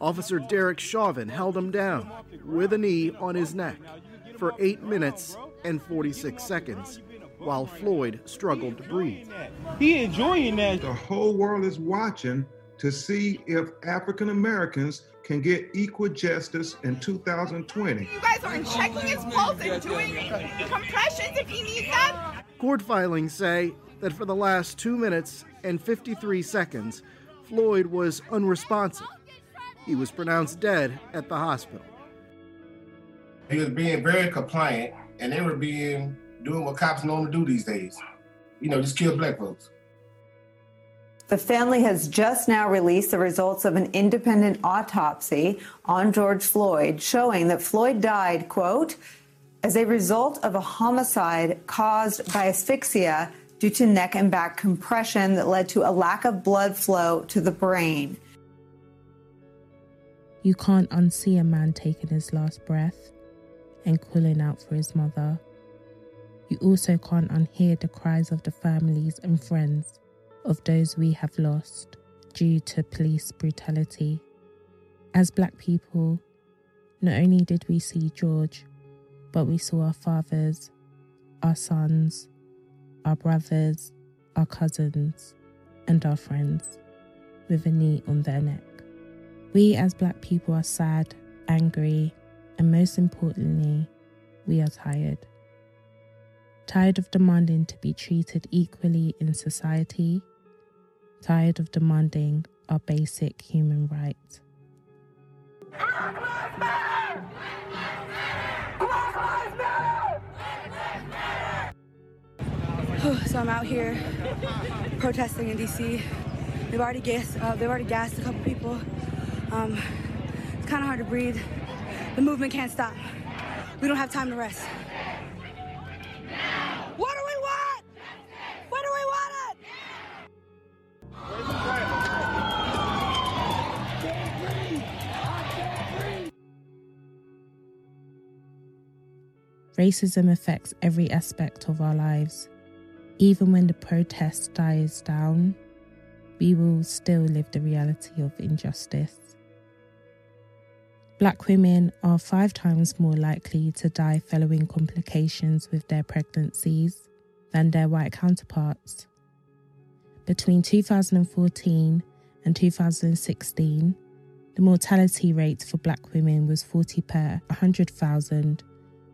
Officer Derek Chauvin held him down with a knee on his neck for 8 minutes and 46 seconds while Floyd struggled to breathe. He enjoying that. The whole world is watching to see if African Americans can get equal justice in 2020. You guys aren't checking his pulse and doing compressions if he needs them? Court filings say that for the last 2 minutes and 53 seconds, Floyd was unresponsive. He was pronounced dead at the hospital. He was being very compliant, and they were being doing what cops normally do these days. You know, just kill black folks. The family has just now released the results of an independent autopsy on George Floyd, showing that Floyd died, quote, as a result of a homicide caused by asphyxia due to neck and back compression that led to a lack of blood flow to the brain. You can't unsee a man taking his last breath and calling out for his mother. You also can't unhear the cries of the families and friends of those we have lost due to police brutality. As black people, not only did we see George, but we saw our fathers, our sons, our brothers, our cousins, and our friends with a knee on their neck. We as black people are sad, angry, and most importantly, we are tired. Tired of demanding to be treated equally in society, tired of demanding our basic human rights. so I'm out here protesting in DC. They've already gassed. Uh, they've already gassed a couple people. Um, it's kind of hard to breathe. The movement can't stop. We don't have time to rest. What do we want? What do we want Racism affects every aspect of our lives. Even when the protest dies down, we will still live the reality of injustice. Black women are five times more likely to die following complications with their pregnancies than their white counterparts. Between 2014 and 2016, the mortality rate for black women was 40 per 100,000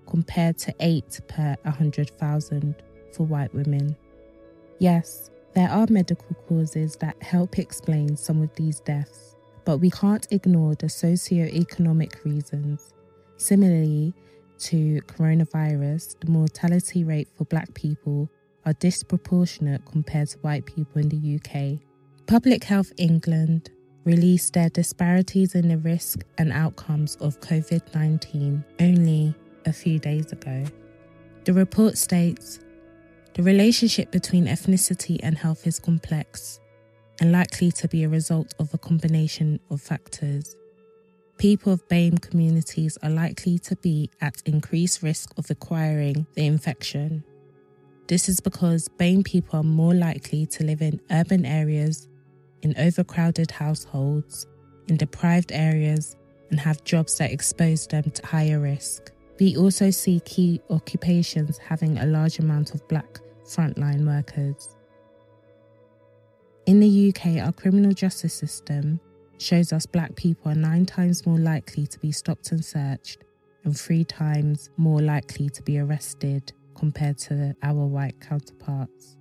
compared to 8 per 100,000 for white women. Yes, there are medical causes that help explain some of these deaths, but we can't ignore the socio-economic reasons. Similarly to coronavirus, the mortality rate for black people are disproportionate compared to white people in the UK. Public Health England released their disparities in the risk and outcomes of COVID 19 only a few days ago. The report states the relationship between ethnicity and health is complex and likely to be a result of a combination of factors. People of BAME communities are likely to be at increased risk of acquiring the infection. This is because BAME people are more likely to live in urban areas, in overcrowded households, in deprived areas, and have jobs that expose them to higher risk. We also see key occupations having a large amount of black frontline workers. In the UK, our criminal justice system shows us black people are nine times more likely to be stopped and searched and three times more likely to be arrested compared to our white counterparts.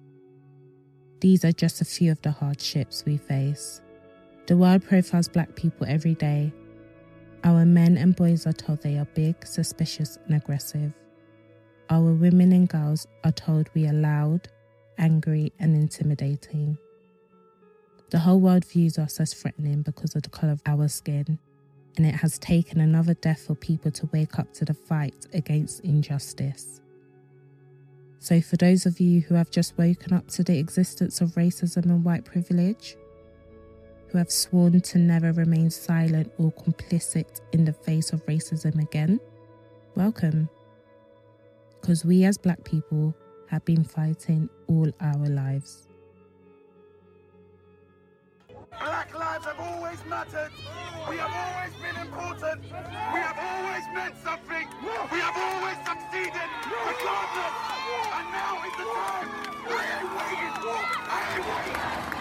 These are just a few of the hardships we face. The world profiles black people every day our men and boys are told they are big, suspicious, and aggressive. Our women and girls are told we are loud, angry, and intimidating. The whole world views us as threatening because of the colour of our skin, and it has taken another death for people to wake up to the fight against injustice. So, for those of you who have just woken up to the existence of racism and white privilege, who have sworn to never remain silent or complicit in the face of racism again, welcome. Because we as black people have been fighting all our lives. Black lives have always mattered. We have always been important. We have always meant something. We have always succeeded, regardless. And now is the time. I ain't waiting. I ain't waiting.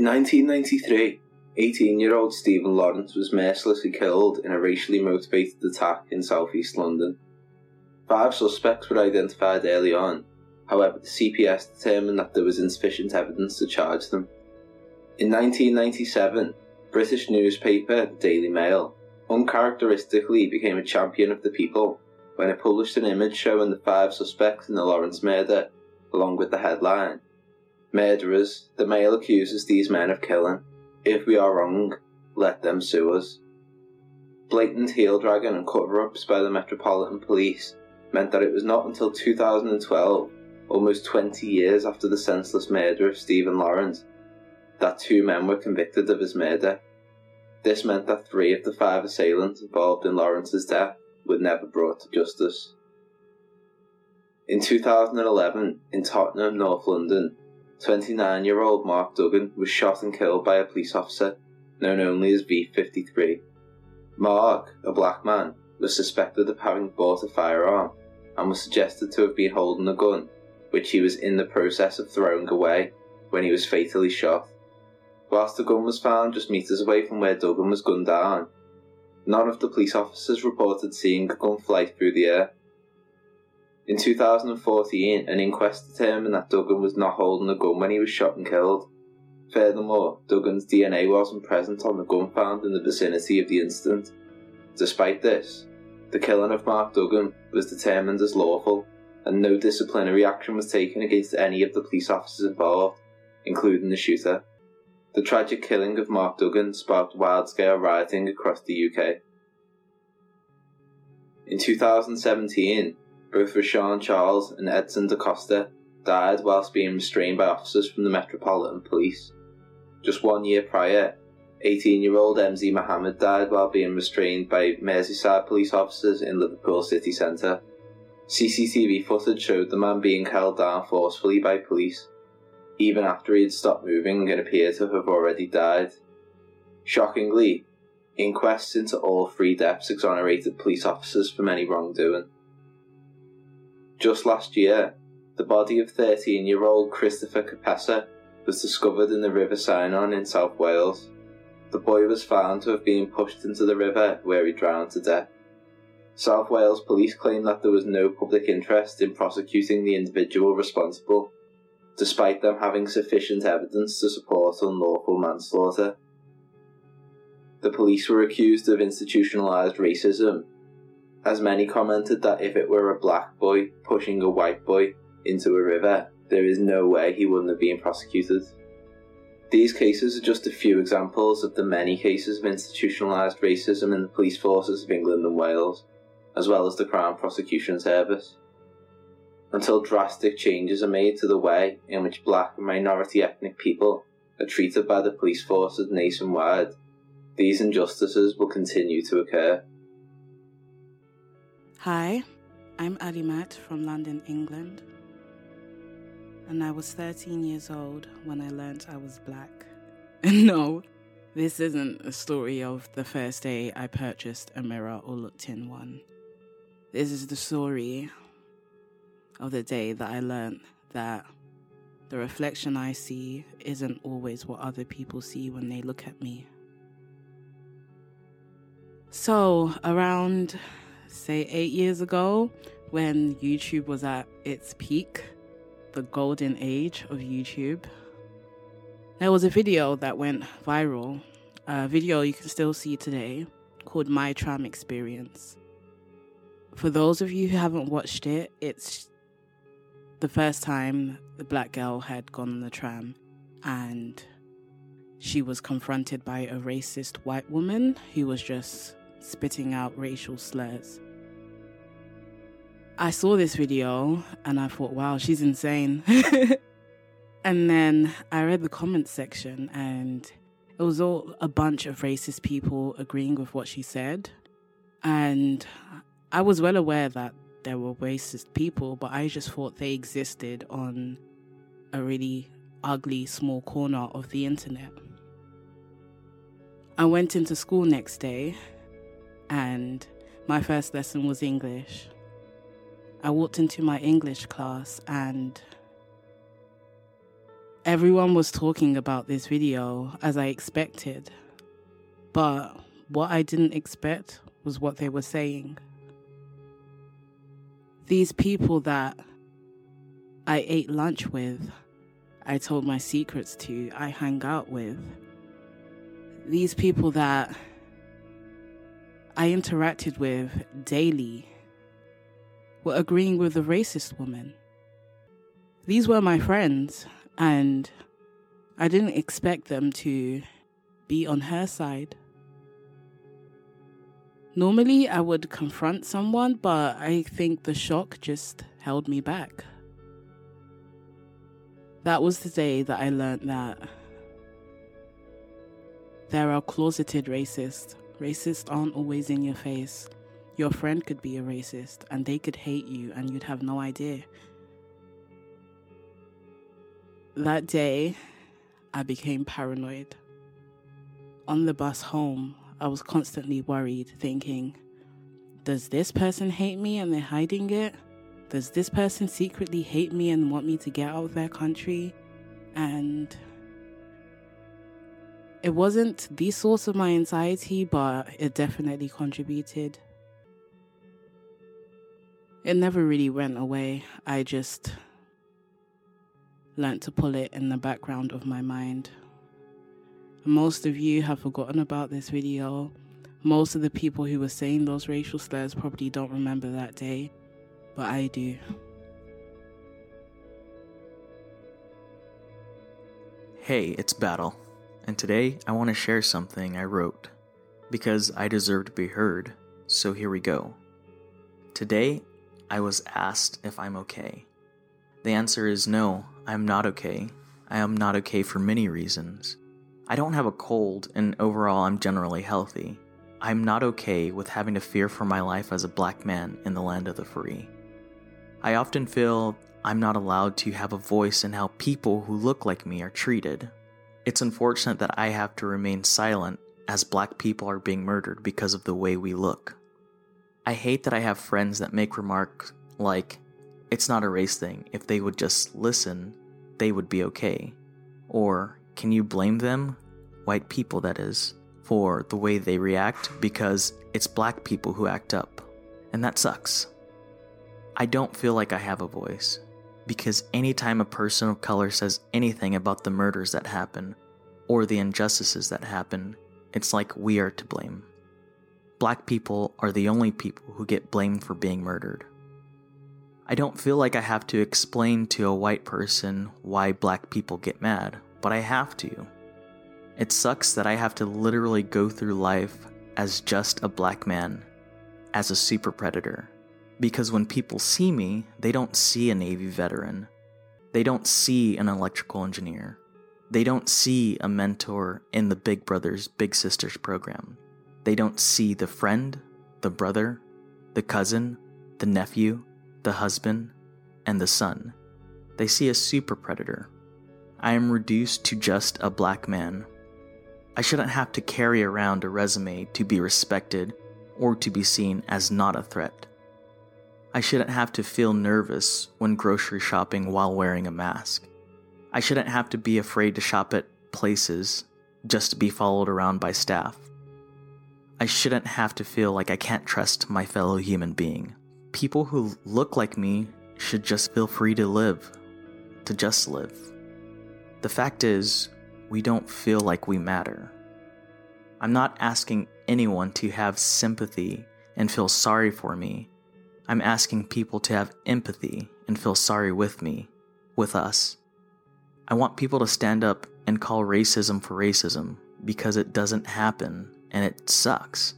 In 1993, 18-year-old Stephen Lawrence was mercilessly killed in a racially motivated attack in southeast London. Five suspects were identified early on, however the CPS determined that there was insufficient evidence to charge them. In 1997, British newspaper The Daily Mail uncharacteristically became a champion of the people when it published an image showing the five suspects in the Lawrence murder, along with the headline Murderers, the Mail accuses these men of killing. If we are wrong, let them sue us. Blatant heel dragging and cover ups by the Metropolitan Police meant that it was not until 2012, almost 20 years after the senseless murder of Stephen Lawrence, that two men were convicted of his murder. This meant that three of the five assailants involved in Lawrence's death were never brought to justice. In 2011, in Tottenham, North London, 29 year old Mark Duggan was shot and killed by a police officer known only as V53. Mark, a black man, was suspected of having bought a firearm and was suggested to have been holding a gun, which he was in the process of throwing away when he was fatally shot. Whilst the gun was found just metres away from where Duggan was gunned down, none of the police officers reported seeing a gun fly through the air. In 2014, an inquest determined that Duggan was not holding a gun when he was shot and killed. Furthermore, Duggan's DNA wasn't present on the gun found in the vicinity of the incident. Despite this, the killing of Mark Duggan was determined as lawful, and no disciplinary action was taken against any of the police officers involved, including the shooter. The tragic killing of Mark Duggan sparked wild-scale rioting across the UK. In 2017, both Rashan Charles and Edson DaCosta died whilst being restrained by officers from the Metropolitan Police. Just one year prior, 18 year old Mzee Mohammed died while being restrained by Merseyside police officers in Liverpool city centre. CCTV footage showed the man being held down forcefully by police, even after he had stopped moving and appeared to have already died. Shockingly, inquests into all three deaths exonerated police officers from any wrongdoing. Just last year, the body of 13 year old Christopher Kapessa was discovered in the River Cynon in South Wales. The boy was found to have been pushed into the river where he drowned to death. South Wales police claim that there was no public interest in prosecuting the individual responsible, despite them having sufficient evidence to support unlawful manslaughter. The police were accused of institutionalised racism, as many commented that if it were a black boy pushing a white boy into a river, there is no way he wouldn't have been prosecuted. These cases are just a few examples of the many cases of institutionalised racism in the police forces of England and Wales, as well as the Crown Prosecution Service. Until drastic changes are made to the way in which black and minority ethnic people are treated by the police forces nationwide, these injustices will continue to occur. Hi, I'm Adimat from London, England and I was 13 years old when I learnt I was black. no, this isn't a story of the first day I purchased a mirror or looked in one. This is the story of the day that I learnt that the reflection I see isn't always what other people see when they look at me. So, around, say, eight years ago, when YouTube was at its peak, the golden age of YouTube. There was a video that went viral, a video you can still see today, called My Tram Experience. For those of you who haven't watched it, it's the first time the black girl had gone on the tram and she was confronted by a racist white woman who was just spitting out racial slurs. I saw this video and I thought, wow, she's insane. and then I read the comments section and it was all a bunch of racist people agreeing with what she said. And I was well aware that there were racist people, but I just thought they existed on a really ugly small corner of the internet. I went into school next day and my first lesson was English. I walked into my English class and everyone was talking about this video as I expected. But what I didn't expect was what they were saying. These people that I ate lunch with, I told my secrets to, I hang out with. These people that I interacted with daily were agreeing with the racist woman. These were my friends, and I didn't expect them to be on her side. Normally, I would confront someone, but I think the shock just held me back. That was the day that I learned that there are closeted racists. Racists aren't always in your face. Your friend could be a racist and they could hate you and you'd have no idea. That day, I became paranoid. On the bus home, I was constantly worried, thinking, does this person hate me and they're hiding it? Does this person secretly hate me and want me to get out of their country? And it wasn't the source of my anxiety, but it definitely contributed. It never really went away. I just learnt to pull it in the background of my mind. Most of you have forgotten about this video. Most of the people who were saying those racial slurs probably don't remember that day, but I do. Hey, it's Battle, and today I want to share something I wrote because I deserve to be heard, so here we go. Today, I was asked if I'm okay. The answer is no, I'm not okay. I am not okay for many reasons. I don't have a cold, and overall, I'm generally healthy. I'm not okay with having to fear for my life as a black man in the land of the free. I often feel I'm not allowed to have a voice in how people who look like me are treated. It's unfortunate that I have to remain silent as black people are being murdered because of the way we look. I hate that I have friends that make remarks like, it's not a race thing. If they would just listen, they would be okay. Or, can you blame them, white people that is, for the way they react because it's black people who act up? And that sucks. I don't feel like I have a voice because anytime a person of color says anything about the murders that happen or the injustices that happen, it's like we are to blame. Black people are the only people who get blamed for being murdered. I don't feel like I have to explain to a white person why black people get mad, but I have to. It sucks that I have to literally go through life as just a black man, as a super predator. Because when people see me, they don't see a Navy veteran. They don't see an electrical engineer. They don't see a mentor in the Big Brothers Big Sisters program. They don't see the friend, the brother, the cousin, the nephew, the husband, and the son. They see a super predator. I am reduced to just a black man. I shouldn't have to carry around a resume to be respected or to be seen as not a threat. I shouldn't have to feel nervous when grocery shopping while wearing a mask. I shouldn't have to be afraid to shop at places just to be followed around by staff. I shouldn't have to feel like I can't trust my fellow human being people who look like me should just feel free to live, to just live. The fact is, we don't feel like we matter. I'm not asking anyone to have sympathy and feel sorry for me. I'm asking people to have empathy and feel sorry with me, with us. I want people to stand up and call racism for racism because it doesn't happen and it sucks.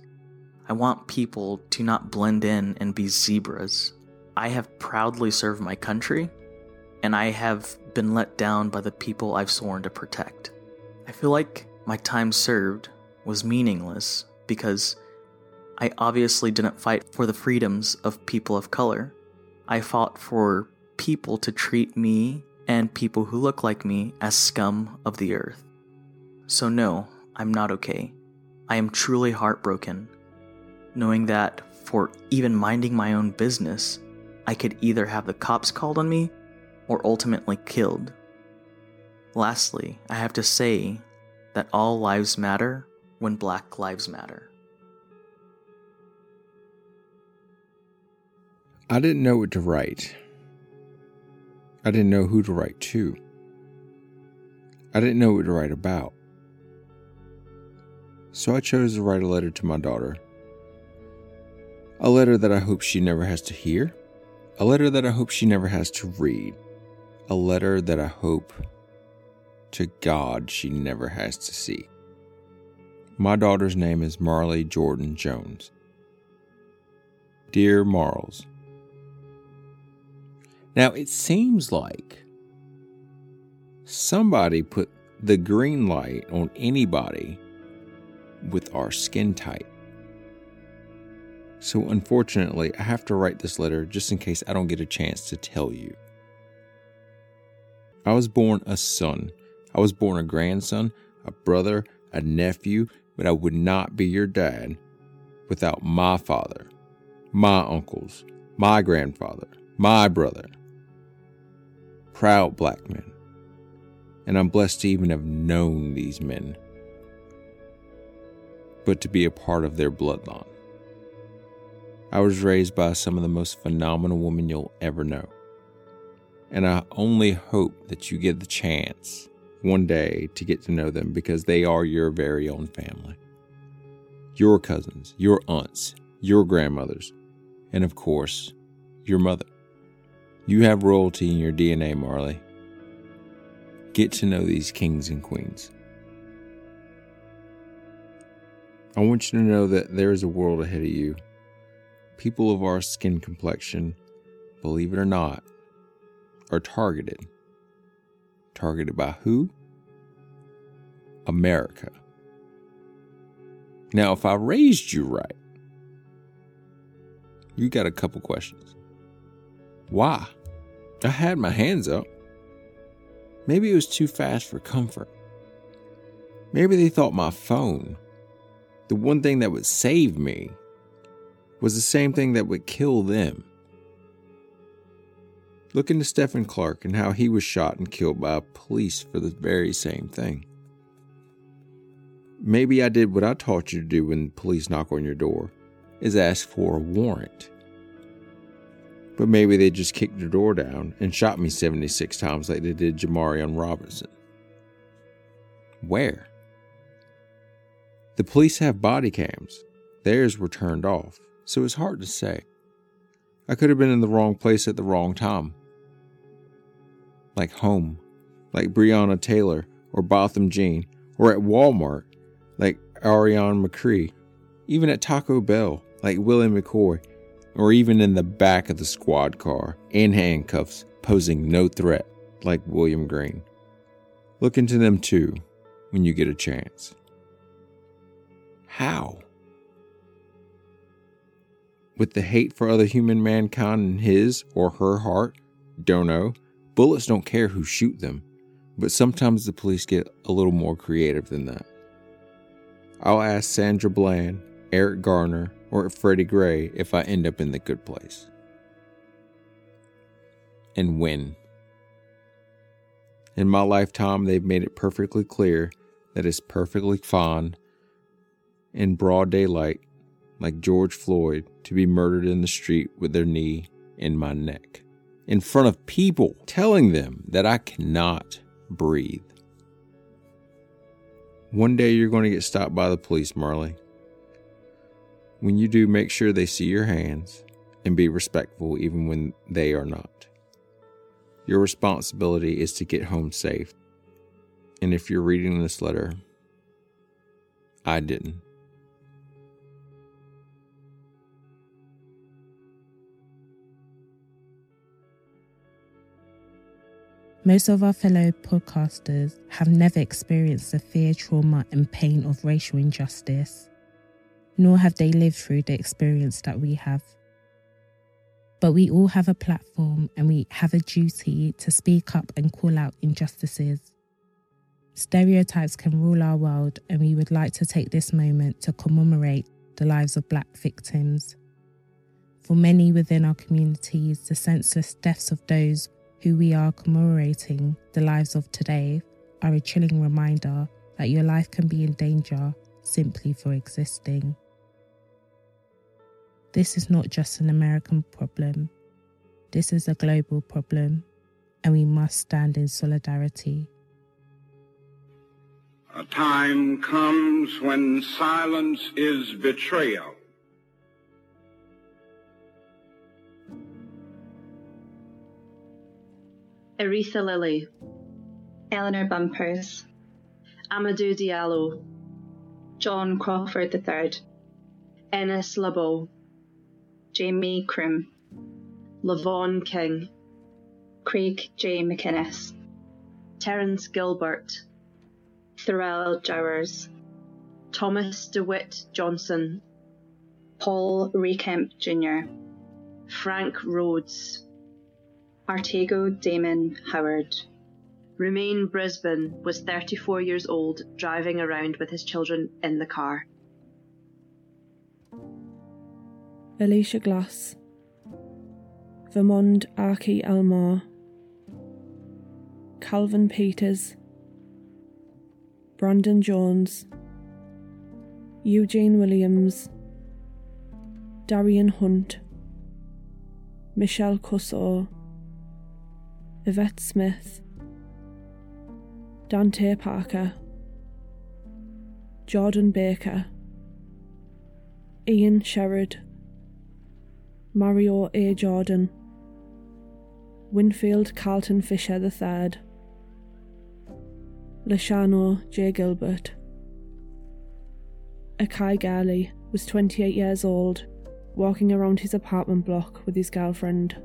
I want people to not blend in and be zebras. I have proudly served my country, and I have been let down by the people I've sworn to protect. I feel like my time served was meaningless because I obviously didn't fight for the freedoms of people of color. I fought for people to treat me and people who look like me as scum of the earth. So, no, I'm not okay. I am truly heartbroken knowing that for even minding my own business, I could either have the cops called on me or ultimately killed. Lastly, I have to say that all lives matter when Black Lives Matter. I didn't know what to write. I didn't know who to write to. I didn't know what to write about. So I chose to write a letter to my daughter a letter that I hope she never has to hear. A letter that I hope she never has to read. A letter that I hope to God she never has to see. My daughter's name is Marley Jordan Jones. Dear Marls, Now it seems like somebody put the green light on anybody with our skin type. So, unfortunately, I have to write this letter just in case I don't get a chance to tell you. I was born a son. I was born a grandson, a brother, a nephew, but I would not be your dad without my father, my uncles, my grandfather, my brother. Proud black men. And I'm blessed to even have known these men, but to be a part of their bloodline. I was raised by some of the most phenomenal women you'll ever know. And I only hope that you get the chance one day to get to know them because they are your very own family. Your cousins, your aunts, your grandmothers, and of course, your mother. You have royalty in your DNA, Marley. Get to know these kings and queens. I want you to know that there is a world ahead of you. People of our skin complexion, believe it or not, are targeted. Targeted by who? America. Now, if I raised you right, you got a couple questions. Why? I had my hands up. Maybe it was too fast for comfort. Maybe they thought my phone, the one thing that would save me, was the same thing that would kill them. Look into Stephon Clark and how he was shot and killed by police for the very same thing. Maybe I did what I taught you to do when police knock on your door is ask for a warrant. But maybe they just kicked the door down and shot me 76 times like they did Jamarion Robinson. Where? The police have body cams. Theirs were turned off, so it's hard to say. I could have been in the wrong place at the wrong time like home, like Breonna Taylor or Botham Jean, or at Walmart, like Ariane McCree, even at Taco Bell, like Willie McCoy, or even in the back of the squad car, in handcuffs, posing no threat, like William Green. Look into them too when you get a chance. How? With the hate for other human mankind in his or her heart? Don't know. Bullets don't care who shoot them, but sometimes the police get a little more creative than that. I'll ask Sandra Bland, Eric Garner, or Freddie Gray if I end up in the good place. And when. In my lifetime, they've made it perfectly clear that it's perfectly fine in broad daylight, like George Floyd, to be murdered in the street with their knee in my neck in front of people, telling them that I cannot breathe. One day you're going to get stopped by the police, Marley. When you do, make sure they see your hands and be respectful even when they are not. Your responsibility is to get home safe. And if you're reading this letter, I didn't. Most of our fellow podcasters have never experienced the fear, trauma, and pain of racial injustice, nor have they lived through the experience that we have. But we all have a platform and we have a duty to speak up and call out injustices. Stereotypes can rule our world, and we would like to take this moment to commemorate the lives of Black victims. For many within our communities, the senseless deaths of those who we are commemorating the lives of today are a chilling reminder that your life can be in danger simply for existing. This is not just an American problem, this is a global problem, and we must stand in solidarity. A time comes when silence is betrayal. Aretha Lilly, Eleanor Bumpurs, Amadou Diallo, John Crawford III, Ennis Labo, Jamie Krim, Lavon King, Craig J. McInnes, Terence Gilbert, Thurell Jowers, Thomas DeWitt Johnson, Paul Recamp Jr., Frank Rhodes, Artago Damon Howard, Rumain Brisbon was 34 years old, driving around with his children in the car. Alicia Glass, Vermond Archie Elmore, Calvin Peters, Brandon Jones, Eugene Williams, Darrien Hunt, Michelle Cusseaux, Yvette Smith, Dante Parker, Jordan Baker, Ian Sherrod, Mario A. Jordan, Winfield Carlton Fisher III, Lashano J. Gilbert. Akai Gurley was 28 years old, walking around his apartment block with his girlfriend.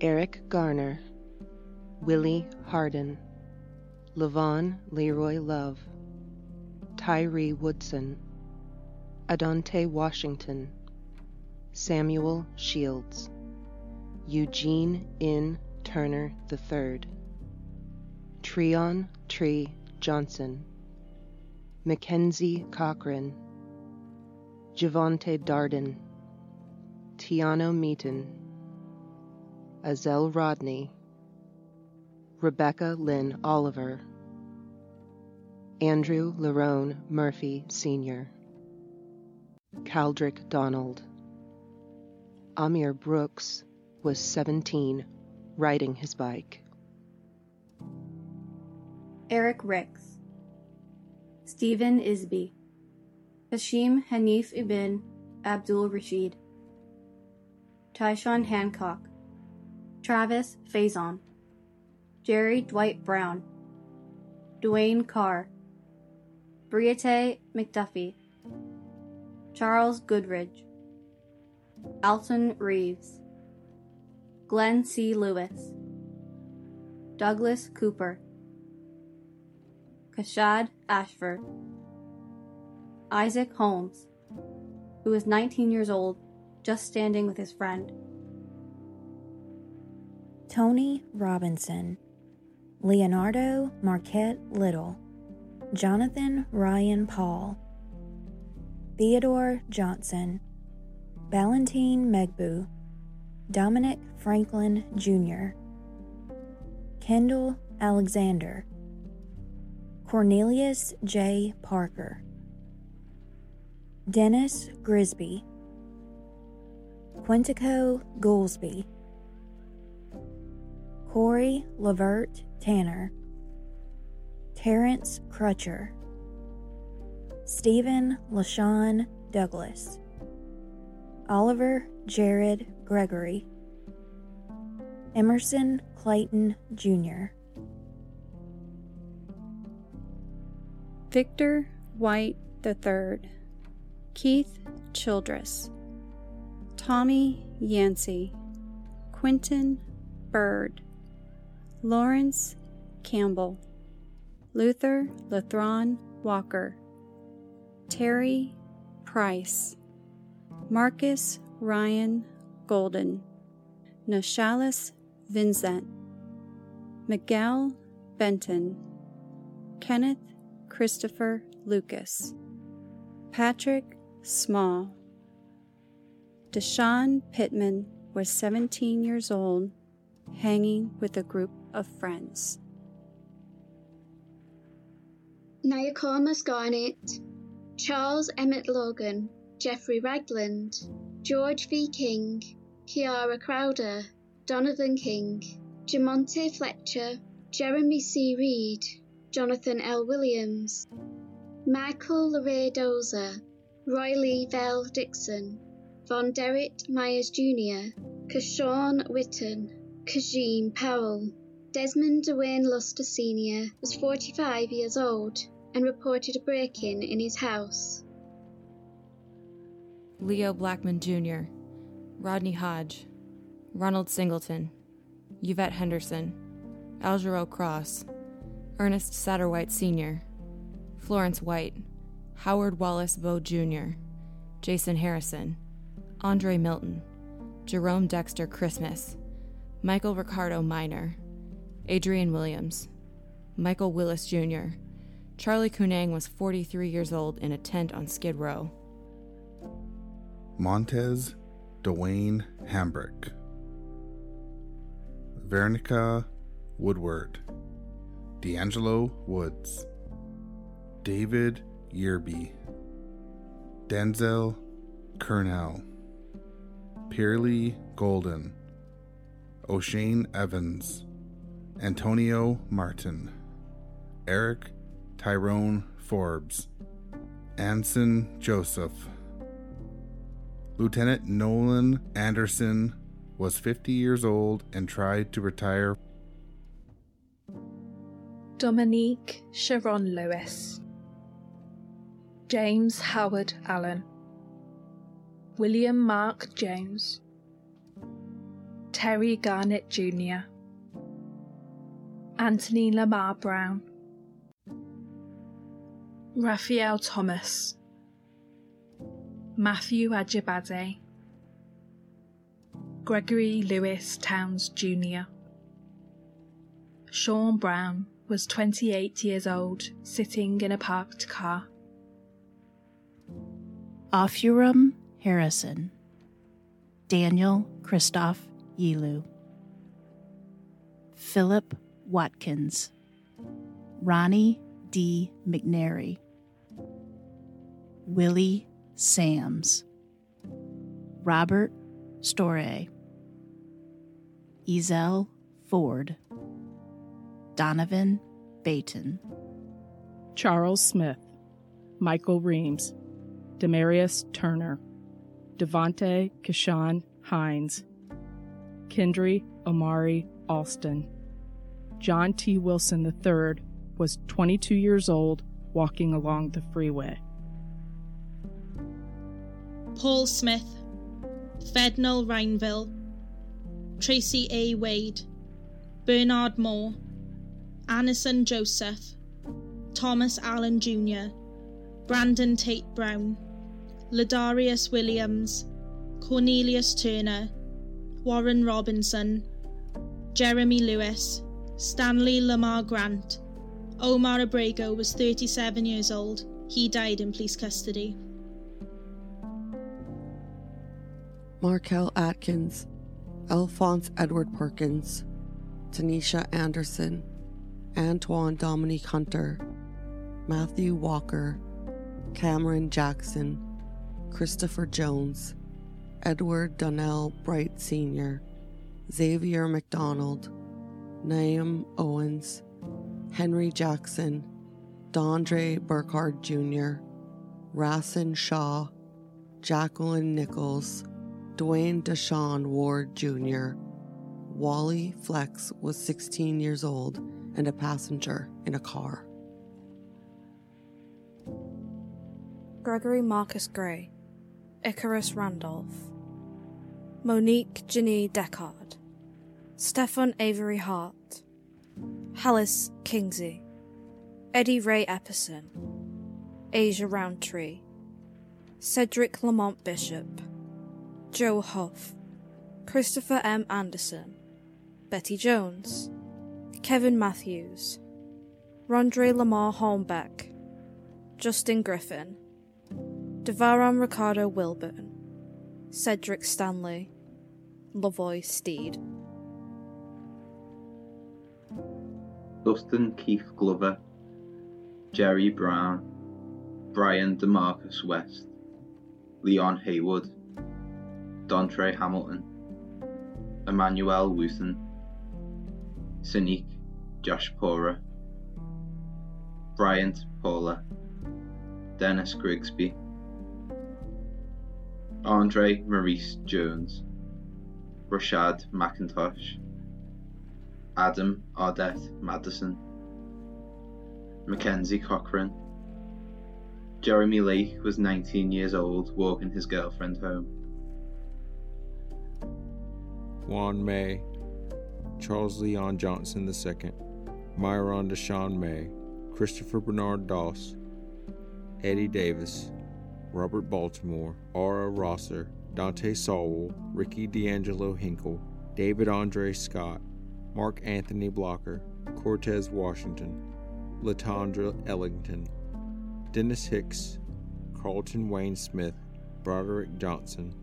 Eric Garner, Willie Harden, Levon Leroy Love, Tyree Woodson, Adante Washington, Samuel Shields, Eugene N. Turner III, Treon Tree Johnson, McKenzie Cochran, Javante Darden, Tiano Meaton, Azelle Rodney, Rebecca Lynn Oliver, Andrew Lerone Murphy Sr., Caldrick Donald. Amir Brooks was 17, riding his bike. Eric Ricks, Stephen Isby, Hashim Hanif ibn Abdul Rashid, Tyshawn Hancock, Travis Faison, Jerry Dwight Brown, Dwayne Carr, Briate McDuffie, Charles Goodridge, Alton Reeves, Glenn C. Lewis, Douglas Cooper, Kashad Ashford, Isaac Holmes, who was 19 years old, just standing with his friend. Tony Robinson, Leonardo Marquette Little, Jonathan Ryan Paul, Theodore Johnson, Valentine Megbu, Dominic Franklin Jr., Kendall Alexander, Cornelius J. Parker, Dennis Grigsby, Quintico Goolsby, Corey Lavert Tanner, Terence Crutcher, Stephen LaShawn Douglas, Oliver Jared Gregory, Emerson Clayton Jr., Victor White III, Keith Childress, Tommy Yancey, Quentin Bird, Lawrence Campbell, Luther Lathron Walker, Terry Price, Marcus Ryan Golden, Nashalis Vincent, Miguel Benton, Kenneth Christopher Lucas, Patrick Small. Deshaun Pittman was 17 years old, hanging with a group of friends. Nyakomas Garnett, Charles Emmett Logan, Jeffrey Ragland, George V. King, Kiara Crowder, Donovan King, Jamonte Fletcher, Jeremy C. Reed, Jonathan L. Williams, Michael LeRae Dozer, Riley Vell Dixon, VonDerrit Myers Jr., Kashawn Witten, Kajieme Powell. Desmond Dwayne Luster Sr. was 45 years old and reported a break in in his house. Leo Blackman Jr., Rodney Hodge, Ronald Singleton, Yvette Henderson, Algero Cross, Ernest Satterwhite Sr., Florence White, Howard Wallace Bowe Jr., Jason Harrison, Andre Milton, Jerome Dexter Christmas, Michael Ricardo Minor, Adrian Williams, Michael Willis Jr. Charly Keunang was 43 years old in a tent on Skid Row. Montez Dwayne Hambrick, Veronica Woodward, D'Angelo Woods, David Yearby, Denzel Kernell, Pearlie Golden, O'Shane Evans, Antonio Martin, Eric Tyrone Forbes, Anson Joseph, Lieutenant Nolan Anderson was 50 years old and tried to retire. Dominique Sharon Lewis, James Howard Allen, William Mark Jones, Terry Garnett Jr., Anthony Lamar Brown, Raphael Thomas, Matthew Ajibade, Gregory Lewis Towns Jr. Sean Brown was 28 years old, sitting in a parked car. Afuram Harrison, Daniel Christoph Yilu, Philip Watkins, Ronnie D. McNary, Willie Sams, Robert Storey, Ezell Ford, Donovan Bayton, Charles Smith, Michael Reams, Demarius Turner, Devonte Kashan Hines, Kendry Omari Alston, John T. Wilson III was 22 years old walking along the freeway. Paul Smith, Fednall Reinville, Tracy A. Wade, Bernard Moore, Anison Joseph, Thomas Allen Jr., Brandon Tate Brown, Ladarius Williams, Cornelius Turner, Warren Robinson, Jeremy Lewis, Stanley Lamar Grant, Omar Abrego was 37 years old. He died in police custody. Markel Atkins, Alphonse Edward Perkins, Tanisha Anderson, Antoine Dominique Hunter, Matthew Walker, Cameron Jackson, Christopher Jones, Edward Donnell Bright Sr., Xavier McDonald, Naam Owens, Henry Jackson, Dondre Burkhardt Jr., Rassen Shaw, Jacqueline Nichols, Dwayne Deshawn Ward Jr., Wally Flex was 16 years old and a passenger in a car. Gregory Marcus Gray, Icarus Randolph, Monique Ginny Deckard, Stefan Avery Hart, Hallis Kingsey, Eddie Ray Epperson, Asia Roundtree, Cedric Lamont Bishop, Joe Hoff, Christopher M. Anderson, Betty Jones, Kevin Matthews, Rondre Lamar Hornbeck, Justin Griffin, Devaron Ricardo Wilburn, Cedric Stanley, Lavoy Steed. Dustin Keith Glover, Jerry Brown, Brian DeMarcus West, Leon Haywood, Dontre Hamilton, Emmanuel Wooten, Sinique Joshpora, Bryant Paula, Dennis Grigsby, Andre Maurice Jones, Rashad McIntosh, Adam Ardeth Madison, McKenzie Cochran. Jeremy Lake was 19 years old, walking his girlfriend home. Juan May, Charles Leon Johnson II, Myron Deshawn May, Christopher Bernard Doss, Eddie Davis, Robert Baltimore, Aura Rosser, Dante Sowell, Ricky D'Angelo Hinkle, David Andre Scott, Mark Anthony Blocker, Cortez Washington, Latondra Ellington, Dennis Hicks, Carlton Wayne Smith, Broderick Johnson,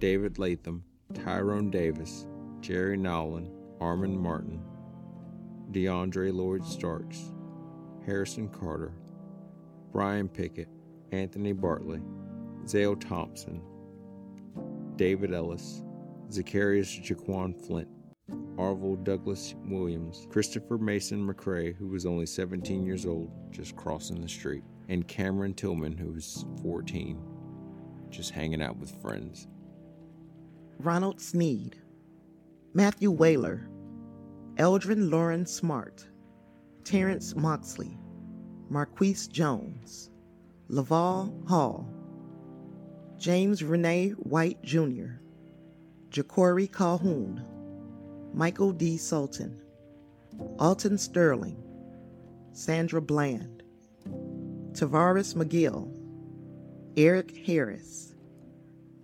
David Latham, Tyrone Davis, Jerry Nowlin, Armand Martin, DeAndre Lloyd Starks, Harrison Carter, Brian Pickett, Anthony Bartley, Zale Thompson, David Ellis, Zacharias Jaquan Flint, Arvil Douglas Williams, Christopher Mason McCrae, who was only 17 years old, just crossing the street, and Cameron Tillman, who was 14, just hanging out with friends. Ronald Sneed, Matthew Whaler, Eldrin Lauren Smart, Terrence Moxley, Marquise Jones, Laval Hall, James Renee White Jr., Jacory Calhoun, Michael D. Sultan, Alton Sterling, Sandra Bland, Tavares McGill, Eric Harris,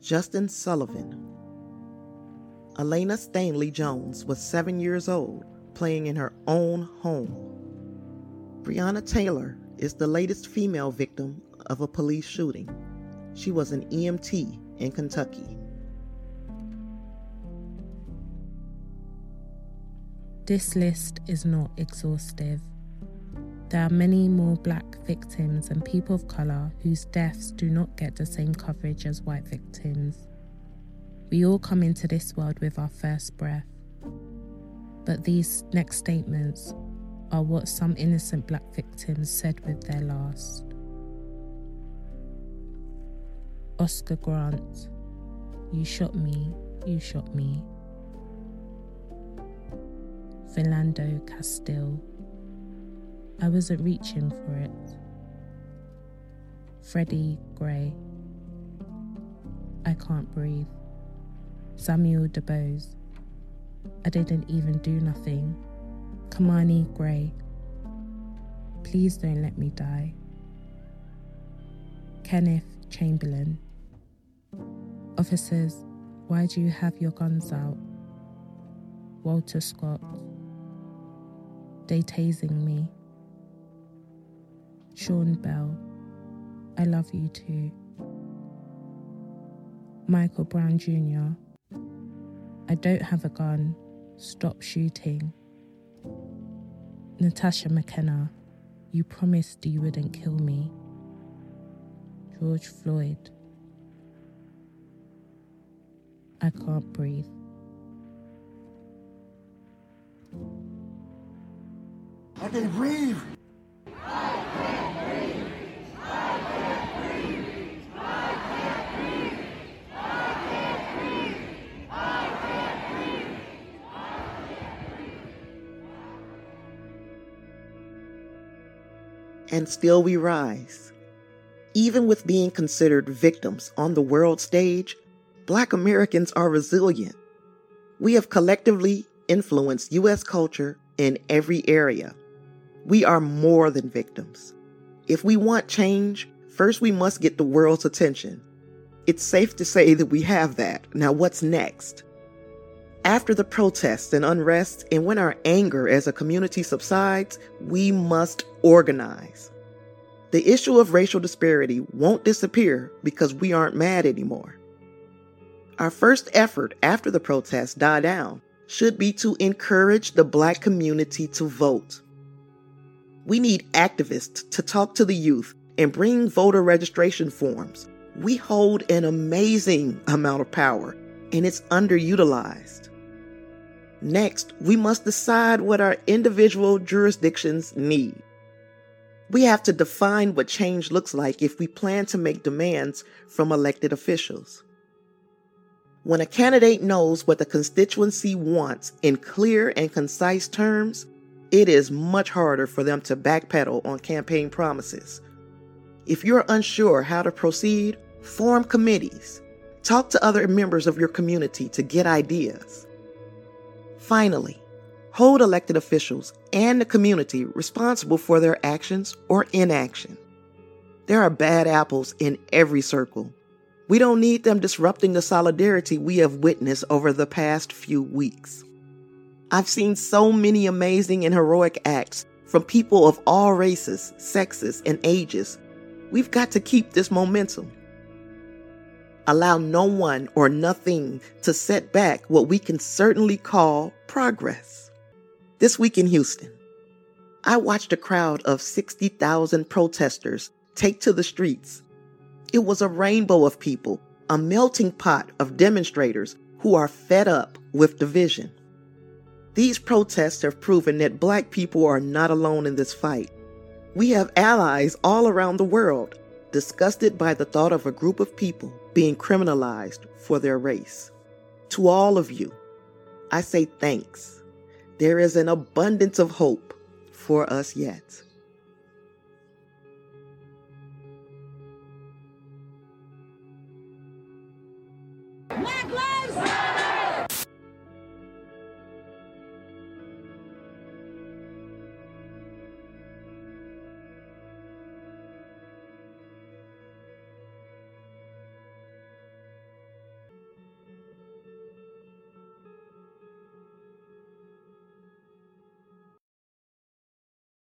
Justin Sullivan. Aiyana Stanley Jones was seven years old, playing in her own home. Breonna Taylor is the latest female victim of a police shooting. She was an EMT in Kentucky. This list is not exhaustive. There are many more black victims and people of colour whose deaths do not get the same coverage as white victims. We all come into this world with our first breath. But these next statements are what some innocent black victims said with their last. Oscar Grant, you shot me, you shot me. Philando Castile, I wasn't reaching for it. Freddie Gray, I can't breathe. Samuel DuBose, I didn't even do nothing. Kimani Gray, please don't let me die. Kenneth Chamberlain, officers, why do you have your guns out? Walter Scott, they tasing me. Sean Bell, I love you too. Michael Brown Jr., I don't have a gun. Stop shooting. Natasha McKenna, you promised you wouldn't kill me. George Floyd, I can't breathe. I can't breathe. And still we rise. Even with being considered victims on the world stage, Black Americans are resilient. We have collectively influenced U.S. culture in every area. We are more than victims. If we want change, first we must get the world's attention. It's safe to say that we have that. Now, what's next? After the protests and unrest, and when our anger as a community subsides, we must organize. The issue of racial disparity won't disappear because we aren't mad anymore. Our first effort after the protests die down should be to encourage the black community to vote. We need activists to talk to the youth and bring voter registration forms. We hold an amazing amount of power and it's underutilized. Next, we must decide what our individual jurisdictions need. We have to define what change looks like if we plan to make demands from elected officials. When a candidate knows what the constituency wants in clear and concise terms, it is much harder for them to backpedal on campaign promises. If you're unsure how to proceed, form committees. Talk to other members of your community to get ideas. Finally, hold elected officials and the community responsible for their actions or inaction. There are bad apples in every circle. We don't need them disrupting the solidarity we have witnessed over the past few weeks. I've seen so many amazing and heroic acts from people of all races, sexes, and ages. We've got to keep this momentum. Allow no one or nothing to set back what we can certainly call progress. This week in Houston, I watched a crowd of 60,000 protesters take to the streets. It was a rainbow of people, a melting pot of demonstrators who are fed up with division. These protests have proven that black people are not alone in this fight. We have allies all around the world, disgusted by the thought of a group of people being criminalized for their race. To all of you, I say thanks. There is an abundance of hope for us yet.